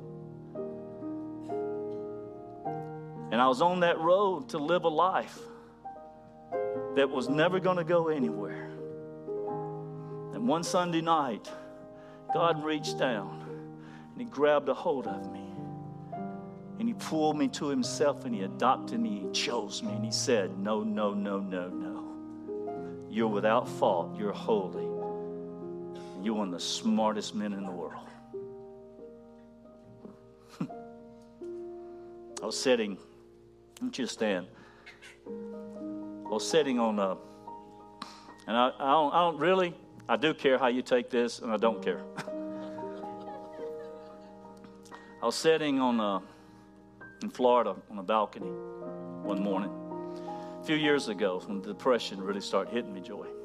And I was on that road to live a life that was never going to go anywhere. And one Sunday night, God reached down and He grabbed a hold of me. And He pulled me to Himself and He adopted me. He chose me. And He said, No, no, no, no, no. You're without fault. You're holy. You're one of the smartest men in the world. I was sitting, don't you stand? Was sitting on a, and I, I, don't, I don't really, I do care how you take this, and I don't care. I was sitting on a, in Florida on a balcony one morning, a few years ago, when the depression really started hitting me, Joy.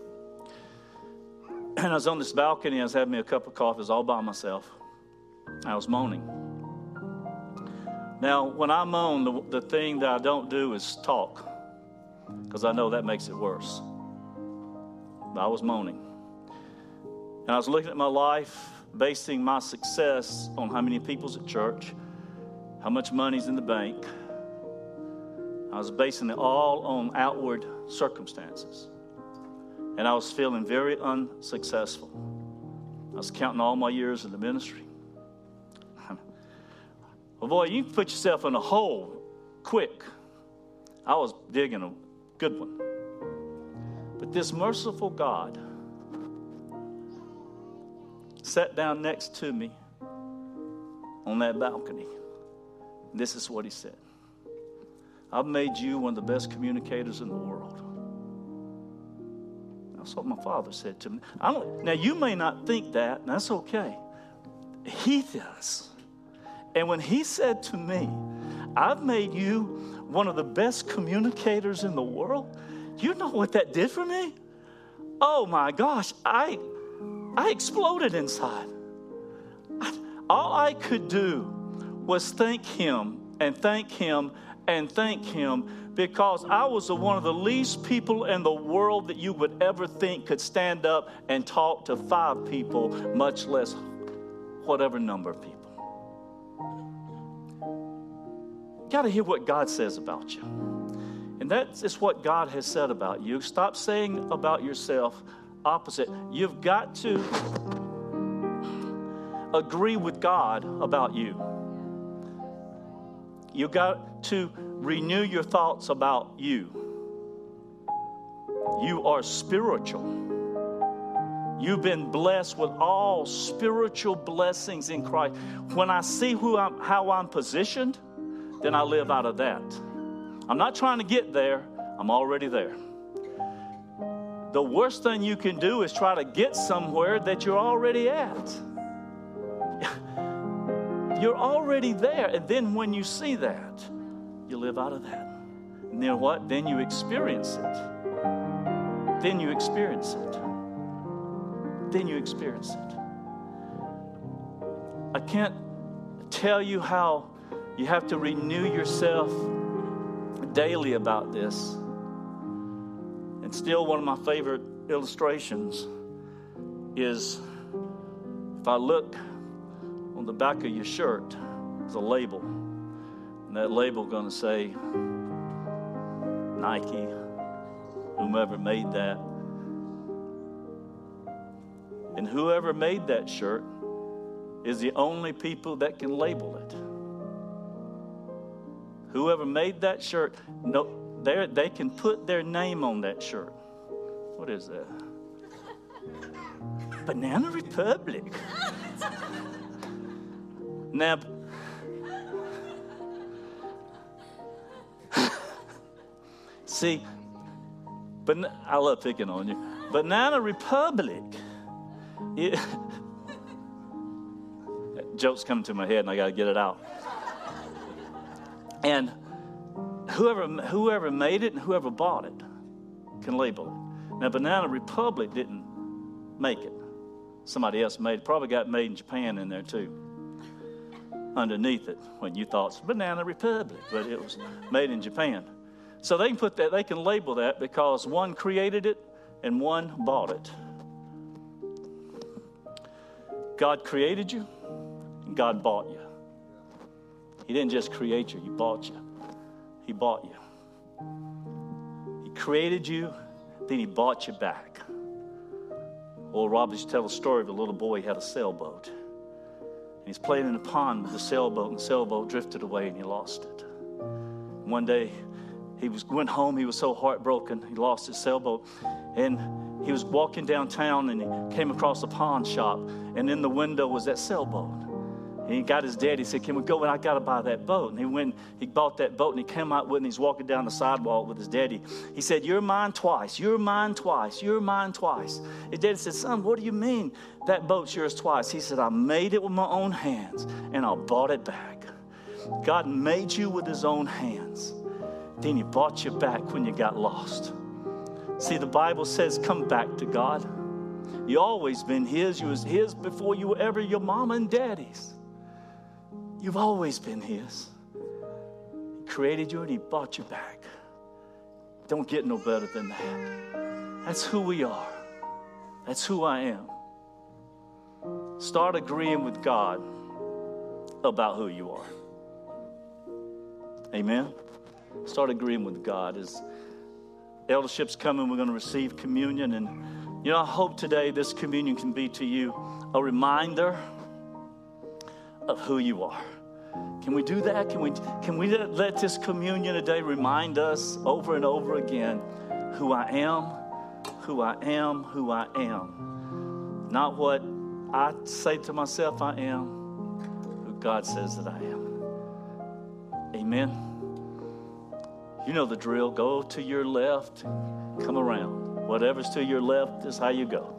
And I was on this balcony, I was having me a cup of coffee, I was all by myself. I was moaning. Now, when I moan, the, the thing that I don't do is talk because I know that makes it worse. I was moaning. And I was looking at my life, basing my success on how many people's at church, how much money's in the bank. I was basing it all on outward circumstances. And I was feeling very unsuccessful. I was counting all my years in the ministry. well, boy, you can put yourself in a hole quick. I was digging a Good one. But this merciful God sat down next to me on that balcony. This is what he said I've made you one of the best communicators in the world. That's what my father said to me. Now, you may not think that, and that's okay. He does. And when he said to me, I've made you one of the best communicators in the world. You know what that did for me? Oh my gosh, I, I exploded inside. I, all I could do was thank him and thank him and thank Him because I was one of the least people in the world that you would ever think could stand up and talk to five people, much less whatever number of people. Got to hear what God says about you. And that is what God has said about you. Stop saying about yourself opposite. You've got to agree with God about you. You've got to renew your thoughts about you. You are spiritual. You've been blessed with all spiritual blessings in Christ. When I see who I'm, how I'm positioned, then I live out of that. I'm not trying to get there, I'm already there. The worst thing you can do is try to get somewhere that you're already at. you're already there. And then when you see that, you live out of that. And then what? Then you experience it. Then you experience it. Then you experience it. I can't tell you how you have to renew yourself daily about this. And still, one of my favorite illustrations is if I look on the back of your shirt, there's a label. And that label going to say Nike, whomever made that. And whoever made that shirt is the only people that can label it. Whoever made that shirt, no, they can put their name on that shirt. What is that? Banana Republic. now, see, but I love picking on you. Banana Republic. It, joke's coming to my head and I got to get it out. And whoever, whoever made it and whoever bought it can label it. Now, Banana Republic didn't make it. Somebody else made it. Probably got made in Japan in there too. Underneath it, when you thought it's Banana Republic, but it was made in Japan. So they can put that, they can label that because one created it and one bought it. God created you and God bought you. He didn't just create you, He bought you. He bought you. He created you, then He bought you back. Old Rob used tell a story of a little boy had a sailboat. And he's playing in a pond with the sailboat, and the sailboat drifted away and he lost it. One day, he was went home. He was so heartbroken. He lost his sailboat, and he was walking downtown and he came across a pawn shop. And in the window was that sailboat. And he got his dad. He said, Can we go? And I got to buy that boat. And he went, he bought that boat and he came out with it and he's walking down the sidewalk with his daddy. He said, You're mine twice. You're mine twice. You're mine twice. His daddy said, Son, what do you mean that boat's yours twice? He said, I made it with my own hands and I bought it back. God made you with his own hands. Then he bought you back when you got lost. See, the Bible says, Come back to God. You always been his. You was his before you were ever your mama and daddy's. You've always been His. He created you and He bought you back. Don't get no better than that. That's who we are. That's who I am. Start agreeing with God about who you are. Amen. Start agreeing with God. As eldership's coming, we're going to receive communion. And, you know, I hope today this communion can be to you a reminder of who you are. Can we do that? Can we, can we let this communion today remind us over and over again who I am, who I am, who I am? Not what I say to myself I am, who God says that I am. Amen. You know the drill. Go to your left, come around. Whatever's to your left is how you go.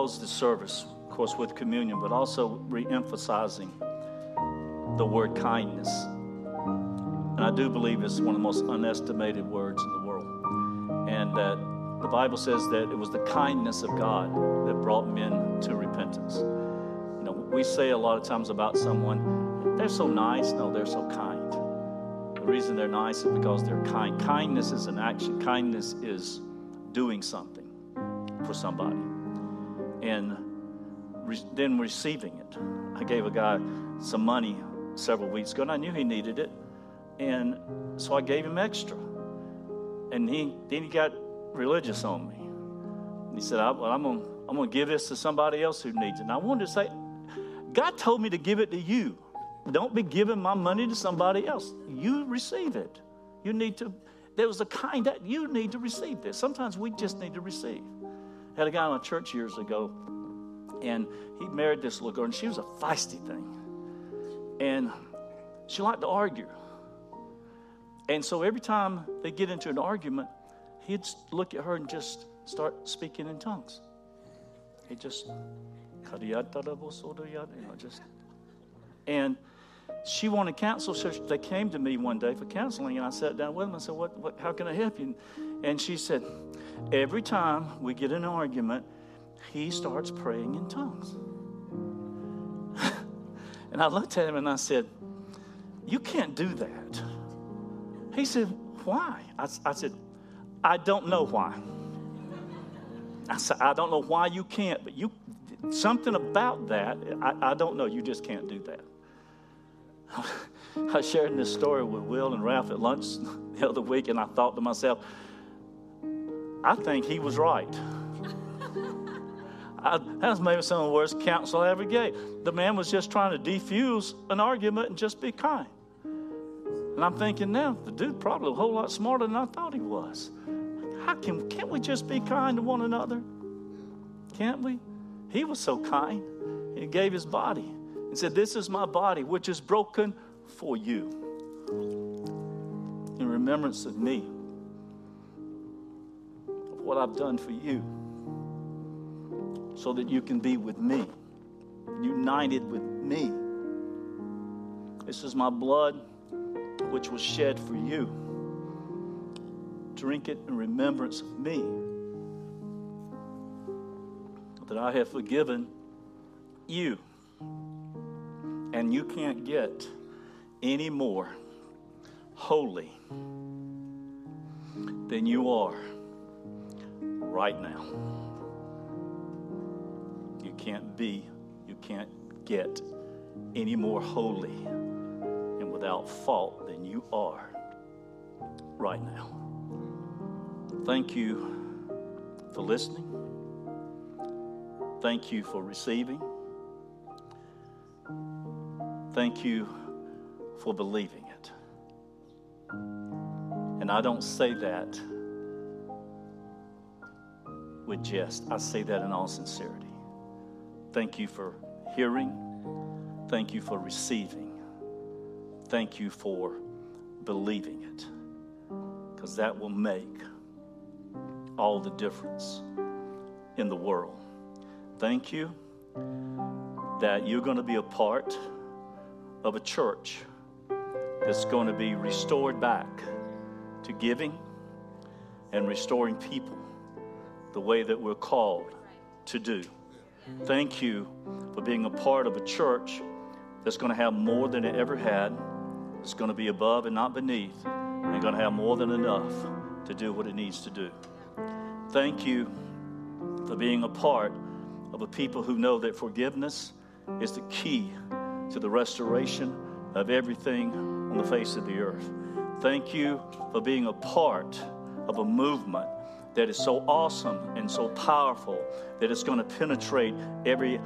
Close the service, of course, with communion, but also re emphasizing the word kindness. And I do believe it's one of the most unestimated words in the world. And that the Bible says that it was the kindness of God that brought men to repentance. You know, we say a lot of times about someone, they're so nice. No, they're so kind. The reason they're nice is because they're kind. Kindness is an action, kindness is doing something for somebody. And re- then receiving it. I gave a guy some money several weeks ago, and I knew he needed it. And so I gave him extra. And he, then he got religious on me. He said, I, well, I'm going I'm to give this to somebody else who needs it. And I wanted to say, God told me to give it to you. Don't be giving my money to somebody else. You receive it. You need to, there was a kind that you need to receive this. Sometimes we just need to receive. I had a guy in a church years ago, and he married this little girl, and she was a feisty thing. And she liked to argue. And so every time they get into an argument, he'd look at her and just start speaking in tongues. He just, you know, just, and she wanted counsel. So they came to me one day for counseling, and I sat down with them and said, what, what, How can I help you? And she said, Every time we get in an argument, he starts praying in tongues. and I looked at him and I said, You can't do that. He said, Why? I, I said, I don't know why. I said, I don't know why you can't, but you something about that, I, I don't know. You just can't do that. I shared this story with Will and Ralph at lunch the other week, and I thought to myself, I think he was right. I, that was maybe some of the worst counsel I ever gave. The man was just trying to defuse an argument and just be kind. And I'm thinking now, the dude probably a whole lot smarter than I thought he was. How can can't we just be kind to one another? Can't we? He was so kind. He gave his body and said, This is my body, which is broken for you. In remembrance of me, what I've done for you, so that you can be with me, united with me. This is my blood, which was shed for you. Drink it in remembrance of me, that I have forgiven you. And you can't get any more holy than you are right now. You can't be, you can't get any more holy and without fault than you are right now. Thank you for listening. Thank you for receiving. Thank you for believing it. And I don't say that with jest, I say that in all sincerity. Thank you for hearing. Thank you for receiving. Thank you for believing it. Because that will make all the difference in the world. Thank you that you're going to be a part of a church that's going to be restored back to giving and restoring people the way that we're called to do. Thank you for being a part of a church that's going to have more than it ever had. It's going to be above and not beneath, and going to have more than enough to do what it needs to do. Thank you for being a part of a people who know that forgiveness is the key to the restoration of everything on the face of the earth. Thank you for being a part of a movement that is so awesome and so powerful that it's going to penetrate every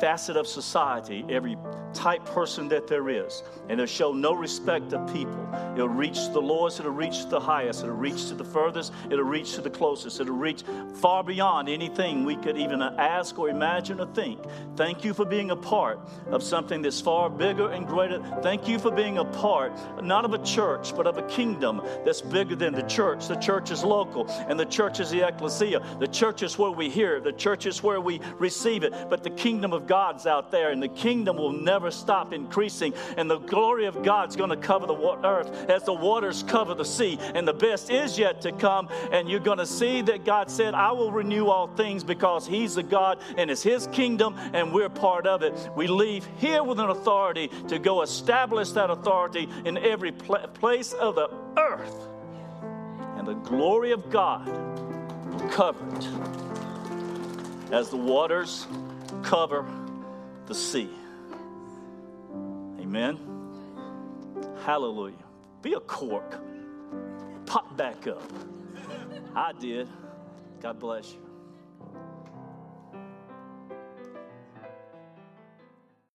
facet of society, every type person that there is, and it'll show no respect of people. It'll reach the lowest, it'll reach the highest, it'll reach to the furthest, it'll reach to the closest, it'll reach far beyond anything we could even ask or imagine or think. Thank you for being a part of something that's far bigger and greater. Thank you for being a part, not of a church, but of a kingdom that's bigger than the church. The church is local, and the church is the ecclesia. The church is where we hear the church is where we receive it, but the kingdom of God's out there, and the kingdom will never stop increasing, and the glory of God's going to cover the earth as the waters cover the sea, and the best is yet to come, and you're going to see that God said, I will renew all things because He's the God, and it's His kingdom, and we're part of it. We leave here with an authority to go establish that authority in every pl- place of the earth, and the glory of God will cover it as the waters cover the sea. Amen. Hallelujah. Be a cork. Pop back up. I did. God bless you.